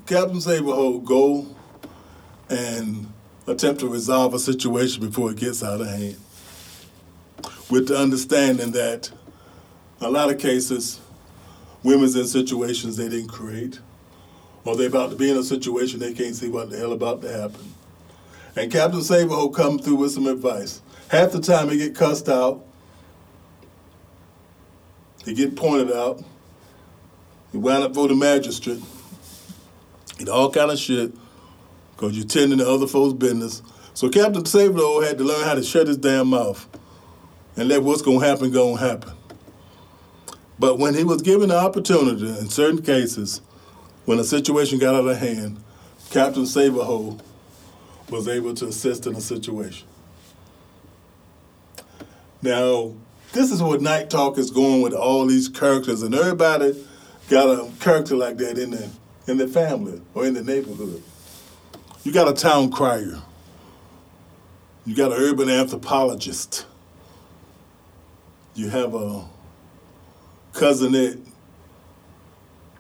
Captain Saberho go and attempt to resolve a situation before it gets out of hand. With the understanding that a lot of cases, women's in situations they didn't create, or they're about to be in a situation they can't see what the hell about to happen. And Captain Saberho come through with some advice. Half the time he get cussed out, he get pointed out, he wound up for the magistrate, get all kind of shit, because you're tending to other folks' business. So Captain Saberho had to learn how to shut his damn mouth and let what's gonna happen gonna happen. But when he was given the opportunity, in certain cases, when a situation got out of hand, Captain Saberho was able to assist in a situation. Now, this is what Night Talk is going with all these characters, and everybody got a character like that in their in the family or in the neighborhood. You got a town crier. You got an urban anthropologist. You have a Cousin Itt.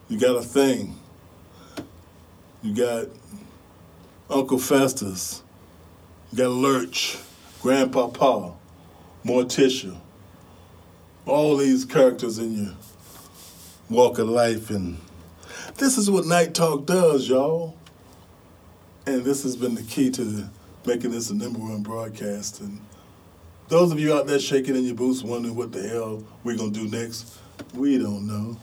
You got a thing. You got Uncle Fester. You got Lurch, Grandpapa, Morticia. All these characters in your walk of life. And this is what Night Talk does, y'all. And this has been the key to making this a number one broadcast. And those of you out there shaking in your boots wondering what the hell we're going to do next, we don't know.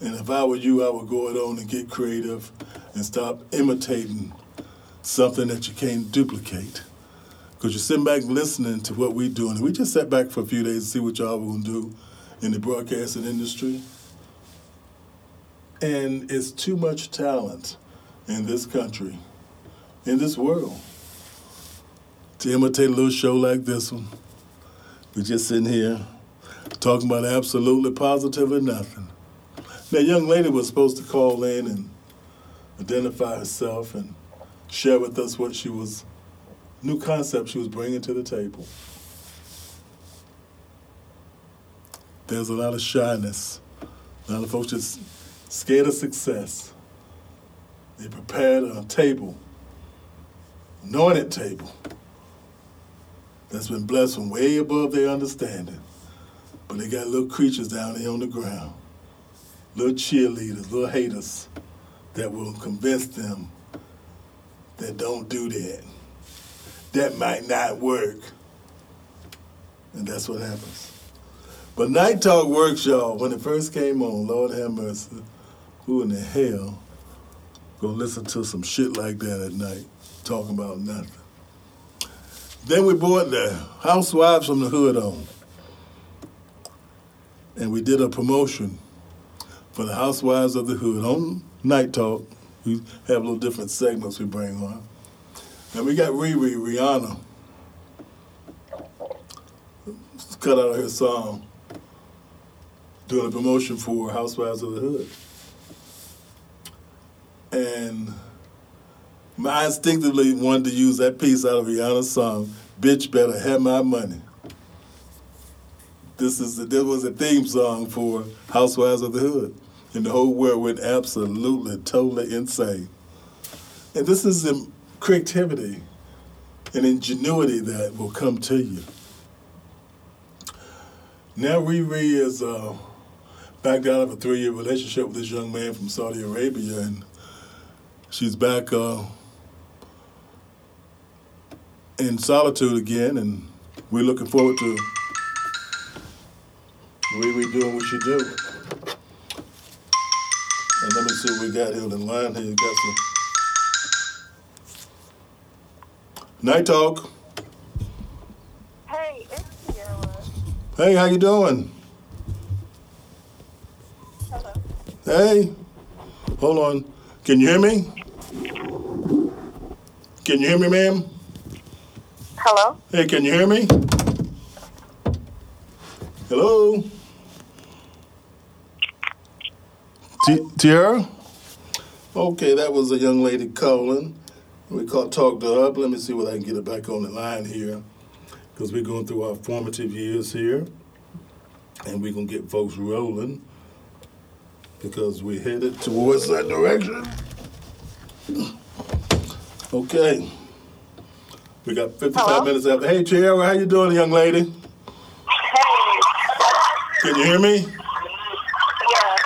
And if I were you, I would go it on and get creative and stop imitating something that you can't duplicate. Because you're sitting back listening to what we're doing. We just sat back for a few days to see what y'all were going to do in the broadcasting industry. And it's too much talent in this country, in this world, to imitate a little show like this one. We're just sitting here talking about absolutely positively nothing. That young lady was supposed to call in and identify herself and share with us what she was, new concept she was bringing to the table. There's a lot of shyness. A lot of folks just scared of success. They prepared a table, anointed table, that's been blessed from way above their understanding. But they got little creatures down there on the ground, little cheerleaders, little haters that will convince them that don't do that. That might not work. And that's what happens. But Night Talk works, y'all. When it first came on, Lord have mercy, who in the hell gonna listen to some shit like that at night, talking about nothing? Then we brought the Housewives from the Hood on. And we did a promotion for the Housewives of the Hood on Night Talk. We have a little different segments we bring on. And we got Riri, Rihanna, cut out of her song, doing a promotion for Housewives of the Hood. And I instinctively wanted to use that piece out of Rihanna's song, Bitch Better Have My Money. This is this was a theme song for Housewives of the Hood. And the whole world went absolutely, totally insane. And this is the creativity and ingenuity that will come to you. Now Riri is uh, backed out of a three-year relationship with this young man from Saudi Arabia, and she's back uh, in solitude again, and we're looking forward to Riri doing what she do. And let me see what we got here in the line here. You got some night talk. Hey, it's Sierra. Hey, how you doing? Hello. Hey, hold on. Can you hear me? Can you hear me, ma'am? Hello. Hey, can you hear me? Hello? T- Tiara? Okay, that was a young lady calling. We called, talked to her up. Let me see what I can get her back on the line here. because we're going through our formative years here, and we're gonna get folks rolling because we're headed towards that direction. Okay. We got 55 Hello? minutes after. Hey, Tiara, how you doing, young lady? Hey. Can you hear me? Yeah.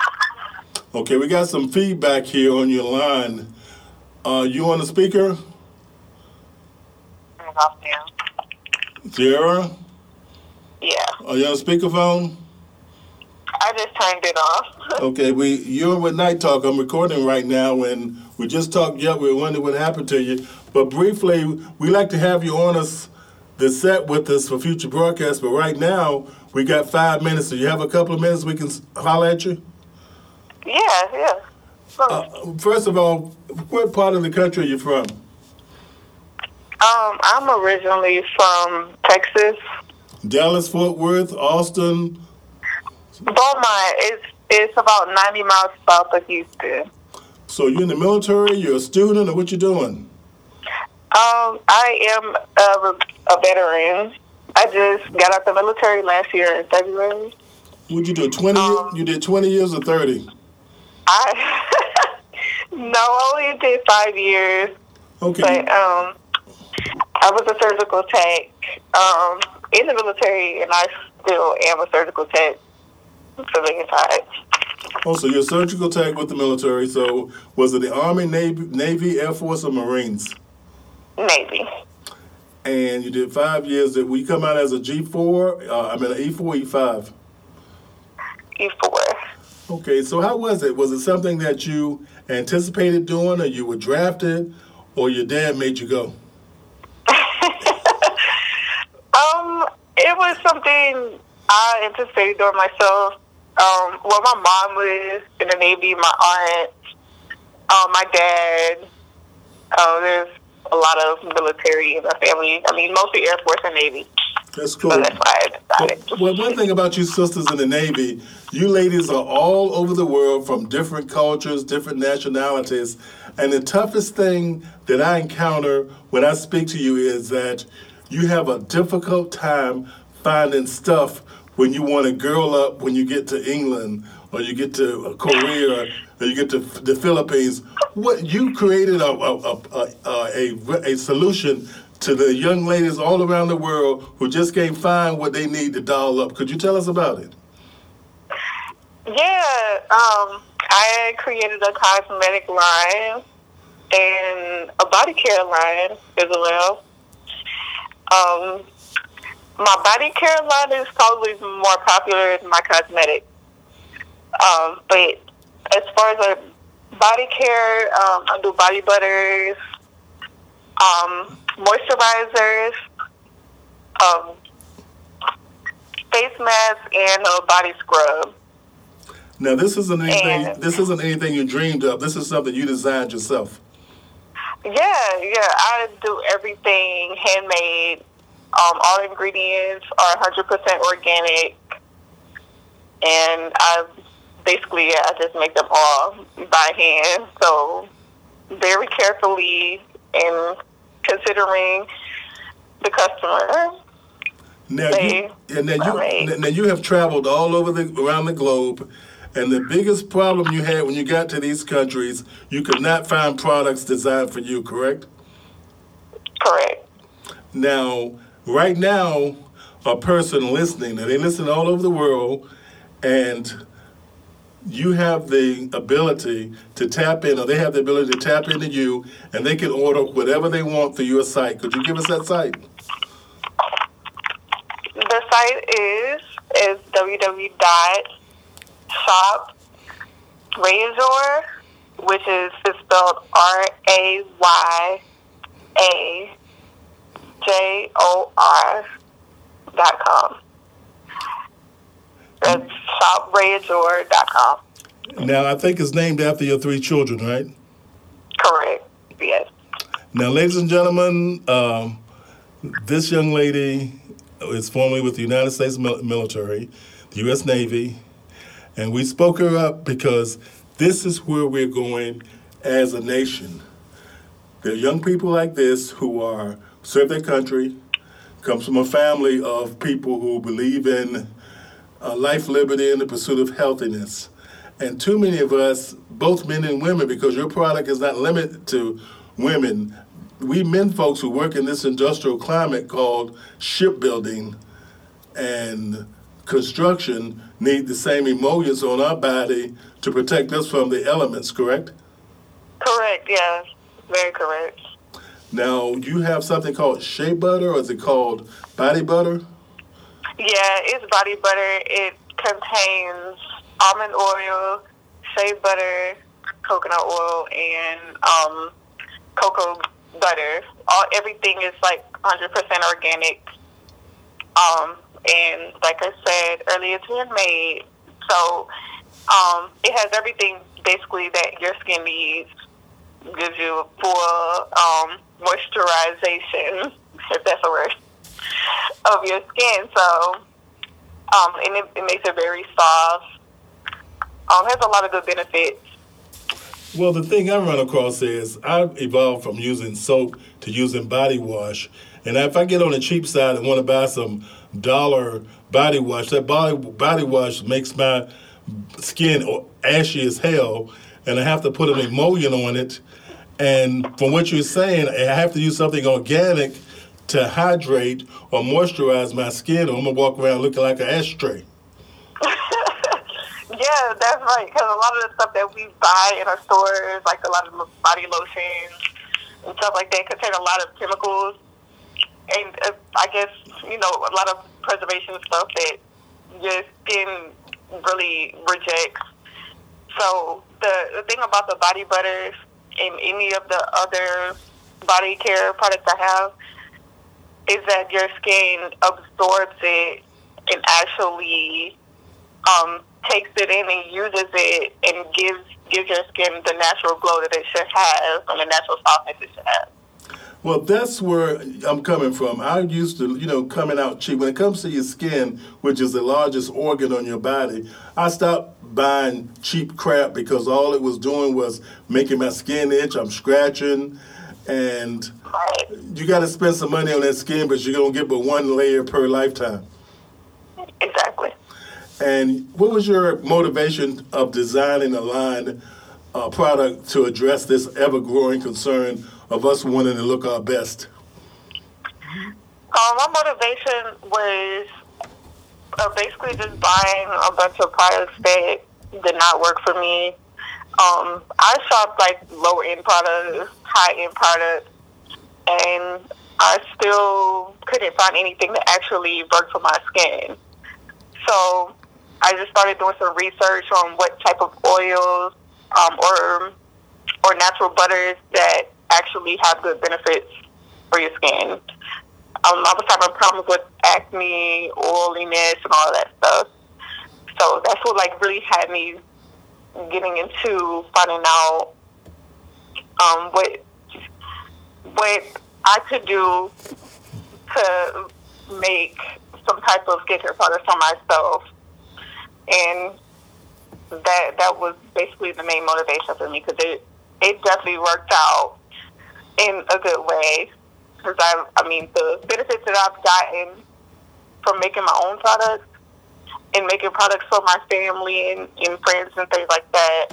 Okay, we got some feedback here on your line. Uh, you on the speaker, I'm off now. Tiara? Yeah. Are you on speakerphone? I just turned it off. [LAUGHS] Okay, we you're with Night Talk. I'm recording right now, and we just talked. Yeah, we wondering what happened to you. But briefly, we like to have you on us the set with us for future broadcasts. But right now, we got five minutes. So you have a couple of minutes we can holler at you. yeah, yeah. Uh, first of all, what part of the country are you from? um, I'm originally from Texas. Dallas, Fort Worth, Austin. Beaumont is it's about 90 miles south of Houston. So you're in the military. You're a student, or what you doing? Um, I am a, a veteran. I just got out the military last year in February. What'd you do? Twenty? Um, you did twenty years or thirty? I [LAUGHS] no, I only did five years, Okay. but um, I was a surgical tech um, in the military, and I still am a surgical tech, civilian side. Oh, so you're surgical tech with the military. So was it the Army, Navy, Navy, Air Force, or Marines? Navy. And you did five years. Did we come out as a G four? Uh, I mean, an E four, E five. E4. Okay. So how was it? Was it something that you anticipated doing, or you were drafted, or your dad made you go? [LAUGHS] Um, it was something I anticipated doing myself. Um, well, my mom was in the Navy, my aunt, um, my dad. Uh, there's a lot of military in my family. I mean, mostly Air Force and Navy. That's cool. So that's why I decided. Well, one thing about you sisters in the Navy, you ladies are all over the world from different cultures, different nationalities. And the toughest thing that I encounter when I speak to you is that you have a difficult time finding stuff when you want to girl up when you get to England or you get to Korea or you get to the Philippines. What you created a a, a, a, a, solution to the young ladies all around the world who just can't find what they need to doll up. Could you tell us about it? Yeah, um, I created a cosmetic line and a body care line as well. Um, my body care line is probably more popular than my cosmetic. Um, but as far as a body care, um, I do body butters, um, moisturizers, um, face mask, and a body scrub. Now, this isn't anything. And- This isn't anything you dreamed of. This is something you designed yourself. Yeah, yeah. I do everything handmade. Um, all ingredients are 100% organic, and I basically I just make them all by hand. So very carefully and considering the customer. Now They you, and now you, made. now you have traveled all over the around the globe, and the biggest problem you had when you got to these countries, you could not find products designed for you. Correct? Correct. Now, right now, a person listening, and they listen all over the world, and you have the ability to tap in, or they have the ability to tap into you, and they can order whatever they want through your site. Could you give us that site? The site is is www.shoprayajor, which is spelled R A Y A J O R dot com. That's dot com. Now, I think it's named after your three children, right? Correct. Yes. Now, ladies and gentlemen, um, this young lady is formerly with the United States military, the U.S. Navy, and we spoke her up because this is where we're going as a nation. There are young people like this who are serve their country, comes from a family of people who believe in uh, life, liberty, and the pursuit of healthiness. And too many of us, both men and women, because your product is not limited to women, we men folks who work in this industrial climate called shipbuilding and construction need the same emollients on our body to protect us from the elements, correct? Correct, yes. Very correct. Now, you have something called shea butter, or is it called body butter? Yeah, it's body butter. It contains almond oil, shea butter, coconut oil, and um, cocoa butter. All everything is like 100% organic. Um, and like I said earlier, it's handmade. So um, it has everything basically that your skin needs. Gives you a full um, moisturization, if that's a word, of your skin. So, um, and it, it makes it very soft. Um, has a lot of good benefits. Well, the thing I run across is I've evolved from using soap to using body wash. And if I get on the cheap side and want to buy some dollar body wash, that body, body wash makes my skin ashy as hell. And I have to put an emollient on it. And from what you're saying, I have to use something organic to hydrate or moisturize my skin, or I'm to walk around looking like an ashtray. [LAUGHS] Yeah, that's right. Because a lot of the stuff that we buy in our stores, like a lot of body lotions and stuff like that, contain a lot of chemicals. And uh, I guess, you know, a lot of preservation stuff that your skin really rejects. So the, the thing about the body butters and any of the other body care products I have is that your skin absorbs it and actually um, takes it in and uses it and gives gives your skin the natural glow that it should have and the natural softness it should have. Well, that's where I'm coming from. I used to, you know, coming out cheap. When it comes to your skin, which is the largest organ on your body, I stopped buying cheap crap because all it was doing was making my skin itch. I'm scratching, and Right. you got to spend some money on that skin, but you're gonna get but one layer per lifetime. Exactly. And what was your motivation of designing a line uh, product to address this ever growing concern of us wanting to look our best? Um, my motivation was uh, basically just buying a bunch of products that did not work for me. Um, I shopped like low end products, high end products, and I still couldn't find anything that actually worked for my skin. So I just started doing some research on what type of oils um, or or natural butters that actually have good benefits for your skin. Um, I was having problems with acne, oiliness, and all that stuff. So that's what like really had me getting into finding out um, what what I could do to make some type of skincare product for myself, and that that was basically the main motivation for me because it it definitely worked out in a good way. Because I I mean the benefits that I've gotten from making my own products and making products for my family and, and friends and things like that,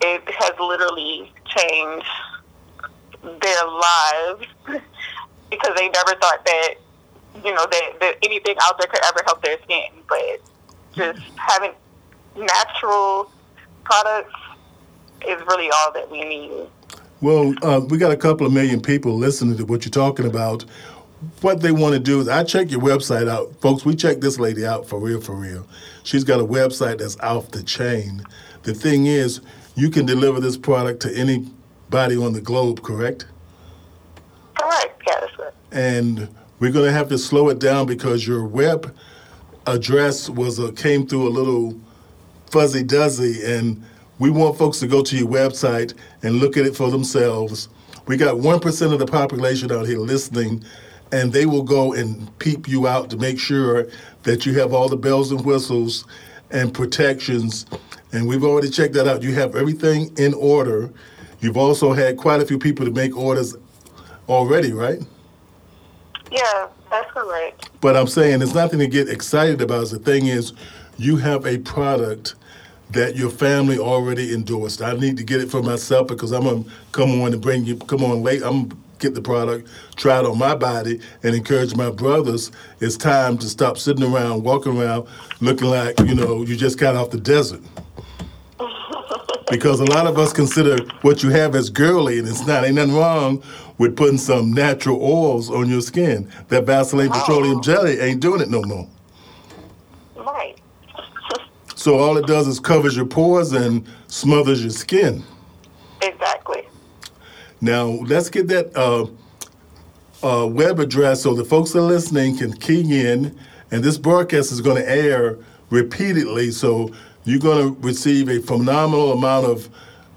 it has literally changed their lives [LAUGHS] because they never thought that you know that, that anything out there could ever help their skin, but just having natural products is really all that we need. Well, uh, we got a couple of million people listening to what you're talking about. What they want to do is, I check your website out, folks. We check this lady out for real, for real. She's got a website that's off the chain. The thing is, you can deliver this product to anybody on the globe, correct? Correct. Right. and we're going to have to slow it down because your web address was a, came through a little fuzzy duzzy and we want folks to go to your website and look at it for themselves. We got 1% of the population out here listening and they will go and peep you out to make sure that you have all the bells and whistles and protections. And we've already checked that out. You have everything in order. You've also had quite a few people to make orders already right? Yeah, that's correct. But I'm saying there's nothing to get excited about. The thing is, you have a product that your family already endorsed. I need to get it for myself because I'm gonna come on and bring you come on late. I'm gonna get the product, try it on my body, and encourage my brothers. It's time to stop sitting around, walking around, looking like you know you just got off the desert. [LAUGHS] because a lot of us consider what you have as girly, and it's not. Ain't nothing wrong with putting some natural oils on your skin. That Vaseline oh. petroleum jelly ain't doing it no more. So all it does is covers your pores and smothers your skin. Exactly. Now let's get that uh, uh, web address so the folks that are listening can key in, and this broadcast is going to air repeatedly. So you're going to receive a phenomenal amount of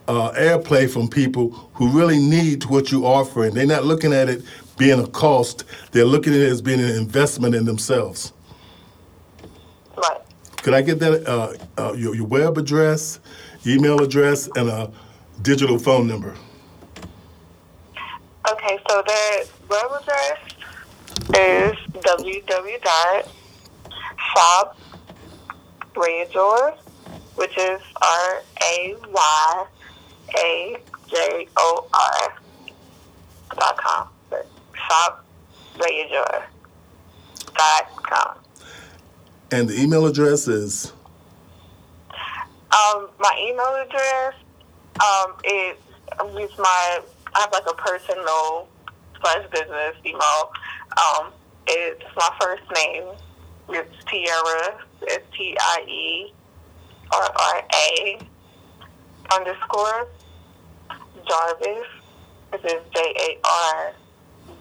uh, airplay from people who really need what you're offering. They're not looking at it being a cost; they're looking at it as being an investment in themselves. Could I get that uh, uh, your, your web address, email address, and a digital phone number? Okay, so the web address is www.shop which is R A Y A J O R dot com. Shop dot com. And the email address is? Um, my email address um, is use my I have like a personal slash business email. Um, it's my first name. It's Tierra. It's T I E R R A underscore Jarvis. This is J A R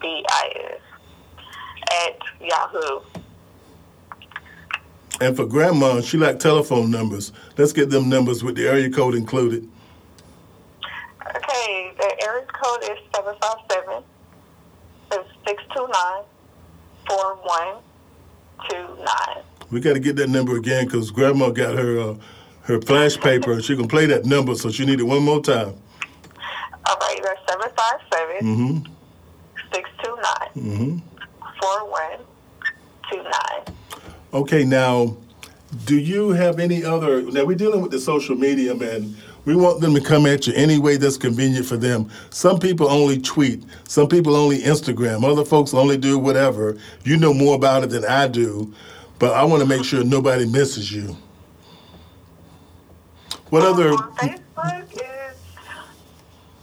B I S at Yahoo. And for grandma, she like telephone numbers. Let's get them numbers with the area code included. Okay, the area code is 757 629 4129. We got to get that number again because grandma got her uh, her flash paper and she can play that number, so she need it one more time. All right, that's 757 Mm-hmm. 629 4129. Okay, now, do you have any other? Now we're dealing with the social media, man. We want them to come at you any way that's convenient for them. Some people only tweet. Some people only Instagram. Other folks only do whatever. You know more about it than I do, but I want to make sure nobody misses you. What Um, other? Facebook is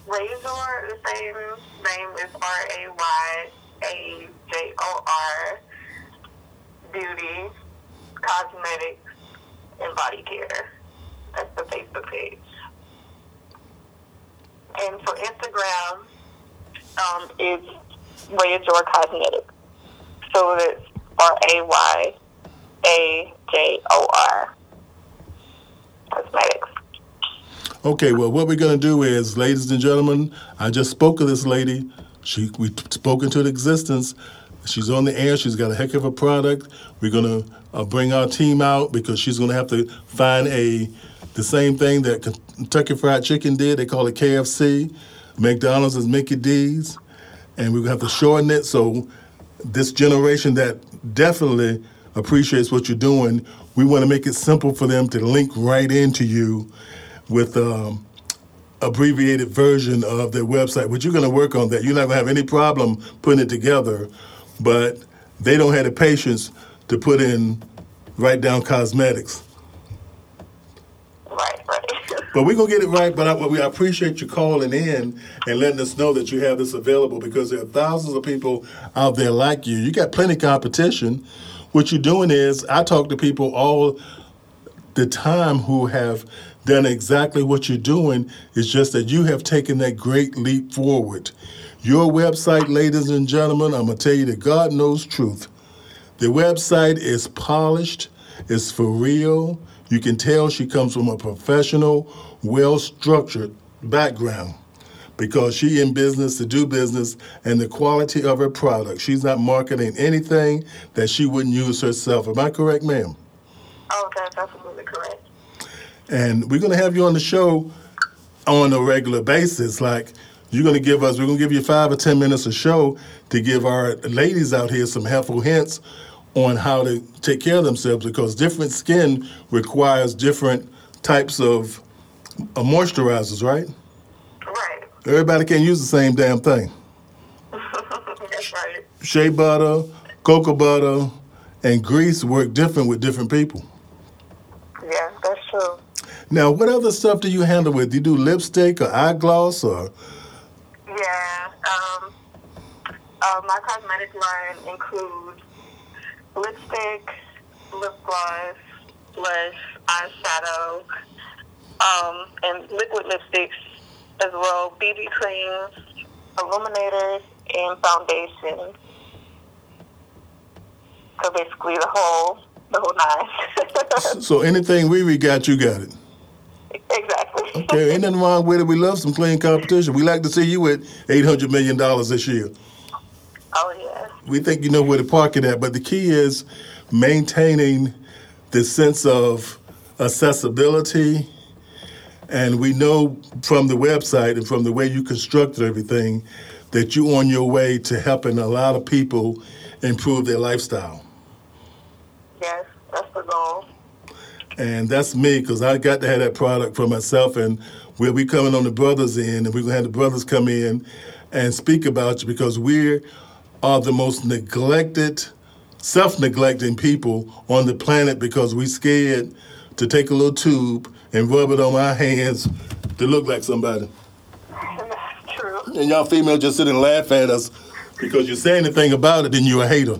Rayajor, the same name is R A Y A J O R Beauty, Cosmetics, and Body Care. That's the Facebook page. And for Instagram, um, it's Rayajor Cosmetics. So it's R A Y A J O R Cosmetics. Okay, well, what we're going to do is, ladies and gentlemen, I just spoke to this lady. She we spoke into existence. She's on the air. She's got a heck of a product. We're going to uh, bring our team out because she's going to have to find a the same thing that Kentucky Fried Chicken did. They call it KFC. McDonald's is Mickey D's, and we're going to have to shorten it so this generation that definitely appreciates what you're doing, we want to make it simple for them to link right into you with um, abbreviated version of their website. But you're going to work on that. You're not going to have any problem putting it together, but they don't have the patience to put in write down cosmetics. Right, right. [LAUGHS] But we're gonna get it right. But I, we appreciate you calling in and letting us know that you have this available because there are thousands of people out there like you. You got plenty of competition. What you're doing is I talk to people all the time who have done exactly what you're doing. It's just that you have taken that great leap forward. Your website, ladies and gentlemen, I'm gonna tell you that God knows truth. The website is polished, it's for real. You can tell she comes from a professional, well structured background because she in business to do business and the quality of her product. She's not marketing anything that she wouldn't use herself. Am I correct, ma'am? Oh, that's absolutely correct. And we're going to have you on the show on a regular basis. Like you're going to give us, we're going to give you five or 10 minutes a show to give our ladies out here some helpful hints on how to take care of themselves because different skin requires different types of uh, moisturizers, right? Right. Everybody can't use the same damn thing. [LAUGHS] That's right. Shea butter, cocoa butter, and grease work different with different people. Yeah, that's true. Now, what other stuff do you handle with? Do you do lipstick or eye gloss or? Yeah. Um, uh, my cosmetic line includes lipstick, lip gloss, blush, eyeshadow, um, and liquid lipsticks as well, BB creams, illuminators, and foundation. So basically, the whole the whole nine. [LAUGHS] So anything we got, you got it. Exactly. Okay, ain't nothing wrong with it. We love some clean competition. We like to see you with eight hundred million dollars this year. Oh yeah. We think you know where to park it at, but the key is maintaining the sense of accessibility. And we know from the website and from the way you constructed everything that you're on your way to helping a lot of people improve their lifestyle. Yes, that's the goal. And that's me because I got to have that product for myself. And we'll be coming on the brothers end, and we're going to have the brothers come in and speak about you because we are the most neglected, self neglecting people on the planet because we're scared to take a little tube and rub it on our hands to look like somebody. That's true. And y'all females just sit and laugh at us because you say anything about it, then you're a hater.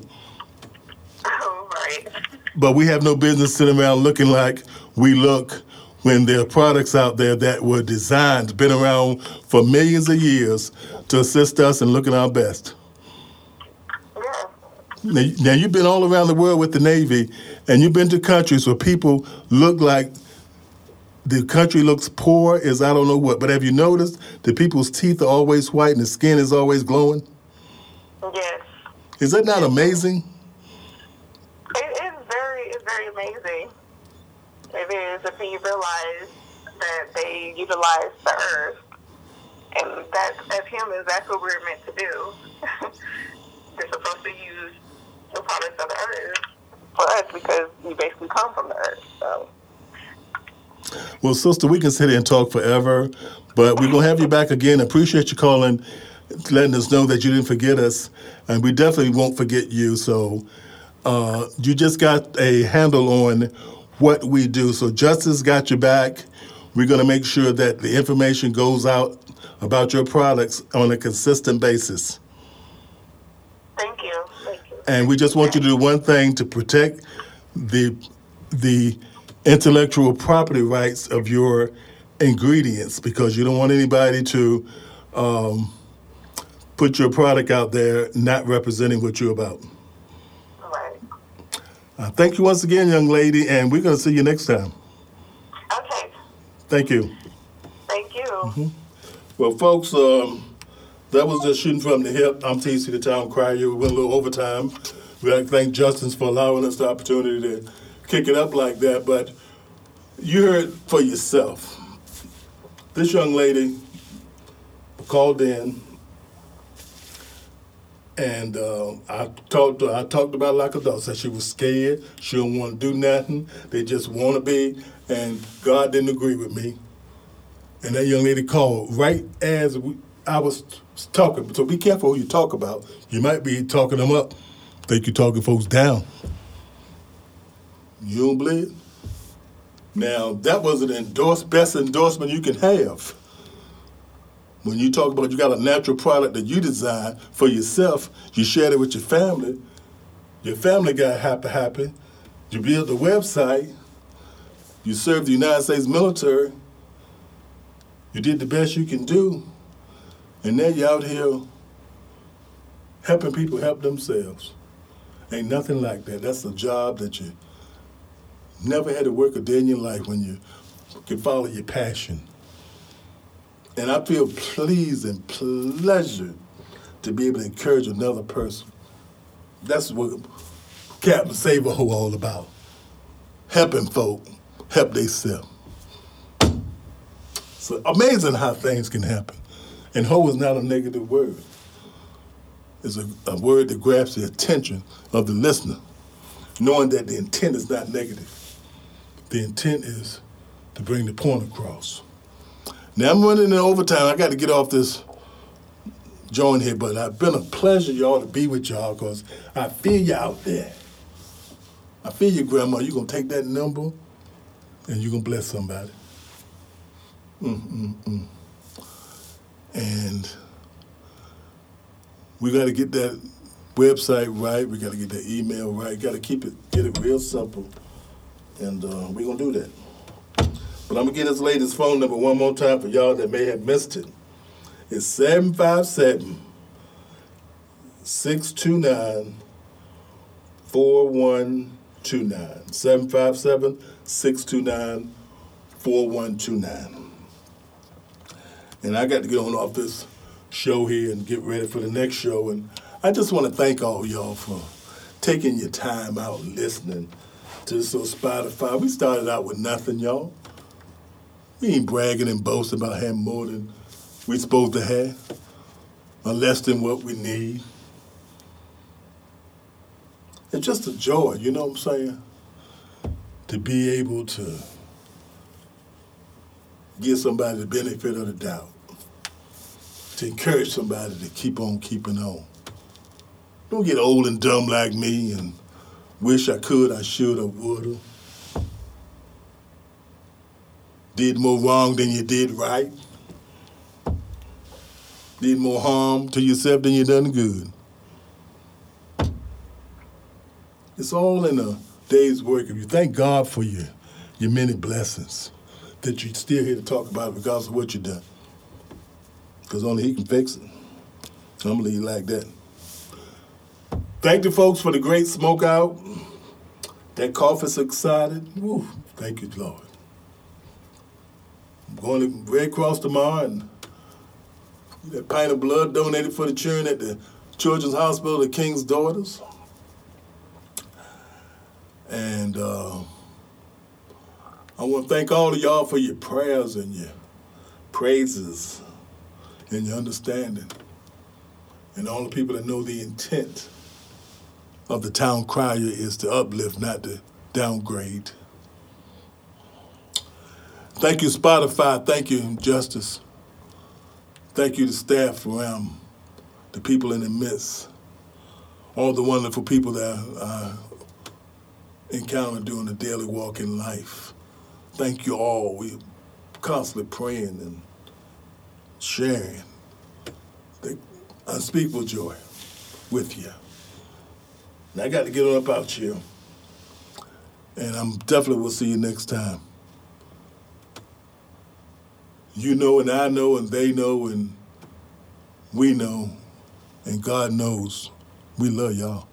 But we have no business sitting around looking like we look when there are products out there that were designed, been around for millions of years to assist us in looking our best. Yeah. Now, now you've been all around the world with the Navy, and you've been to countries where people look like the country looks poor as I don't know what. But have you noticed that people's teeth are always white and the skin is always glowing? Yes. Is that not amazing? It is very, it's very amazing. It is if you realize that they utilize the earth, and that as humans, that's what we're meant to do. [LAUGHS] They're supposed to use the products of the earth for us because we basically come from the earth. So Well, sister, we can sit here and talk forever, but we're gonna have you back again. Appreciate you calling, letting us know that you didn't forget us, and we definitely won't forget you. So, uh, you just got a handle on what we do. So, Justice got your back. We're gonna make sure that the information goes out about your products on a consistent basis. thank you, thank you. And we just want you to do one thing to protect the the intellectual property rights of your ingredients because you don't want anybody to um, put your product out there not representing what you're about. Uh, thank you once again, young lady, and we're going to see you next time. Okay. Thank you. Thank you. Well, folks, um, that was just shooting from the hip. I'm TC, the town crier. We went a little overtime. We'd like to thank Justin for allowing us the opportunity to kick it up like that. But you heard for yourself. This young lady called in, and uh, I talked to I talked about like adult. Said she was scared. She don't want to do nothing. They just want to be, and God didn't agree with me. And that young lady called right as we, I was talking. So be careful who you talk about. You might be talking them up. Think you're talking folks down. You don't believe? Now that was an endorse, best endorsement you can have. When you talk about you got a natural product that you designed for yourself, you shared it with your family. Your family got happy, happy. You built a website. You served the United States military. You did the best you can do, and now you're out here helping people help themselves. Ain't nothing like that. That's a job that you never had to work a day in your life when you can follow your passion. And I feel pleased and pleasure to be able to encourage another person. That's what Captain Saber Ho all about. Helping folk help themselves. So amazing how things can happen. And ho is not a negative word. It's a, a word that grabs the attention of the listener, knowing that the intent is not negative. The intent is to bring the point across. Now I'm running in overtime. I got to get off this joint here, but it's been a pleasure, y'all, to be with y'all because I feel you out there. I feel you, Grandma. You're going to take that number and you're going to bless somebody. Mm-mm-mm. And we got to get that website right. We got to get that email right. Got to keep it, get it real simple. And uh, we're going to do that. But I'm going to get this lady's phone number one more time for y'all that may have missed it. It's 757 629 4129. 757 629 4129. And I got to get on off this show here and get ready for the next show. And I just want to thank all y'all for taking your time out listening to this on Spotify. We started out with nothing, y'all. We ain't bragging and boasting about having more than we supposed to have, or less than what we need. It's just a joy, you know what I'm saying? To be able to give somebody the benefit of the doubt, to encourage somebody to keep on keeping on. Don't get old and dumb like me and wish I could, I should, or would have. Did more wrong than you did right. Did more harm to yourself than you done good. It's all in a day's work. If you thank God for your, your many blessings that you're still here to talk about regardless of what you've done. Because only He can fix it. I'm to leave you like that. Thank the folks for the great smoke out. That coffee's excited. Woo, thank you, Lord. I'm going to Red Cross tomorrow and that pint of blood donated for the children at the Children's Hospital, the King's Daughters. And uh, I want to thank all of y'all for your prayers and your praises and your understanding. And all the people that know the intent of the town crier is to uplift, not to downgrade. Thank you, Spotify. Thank you, Justice. Thank you to staff around, um, the people in the midst, all the wonderful people that I encounter during the daily walk in life. Thank you all. We constantly praying and sharing the unspeakable joy with you. And I got to get on up out here. And I'm definitely will see you next time. You know, and I know, and they know, and we know, and God knows we love y'all.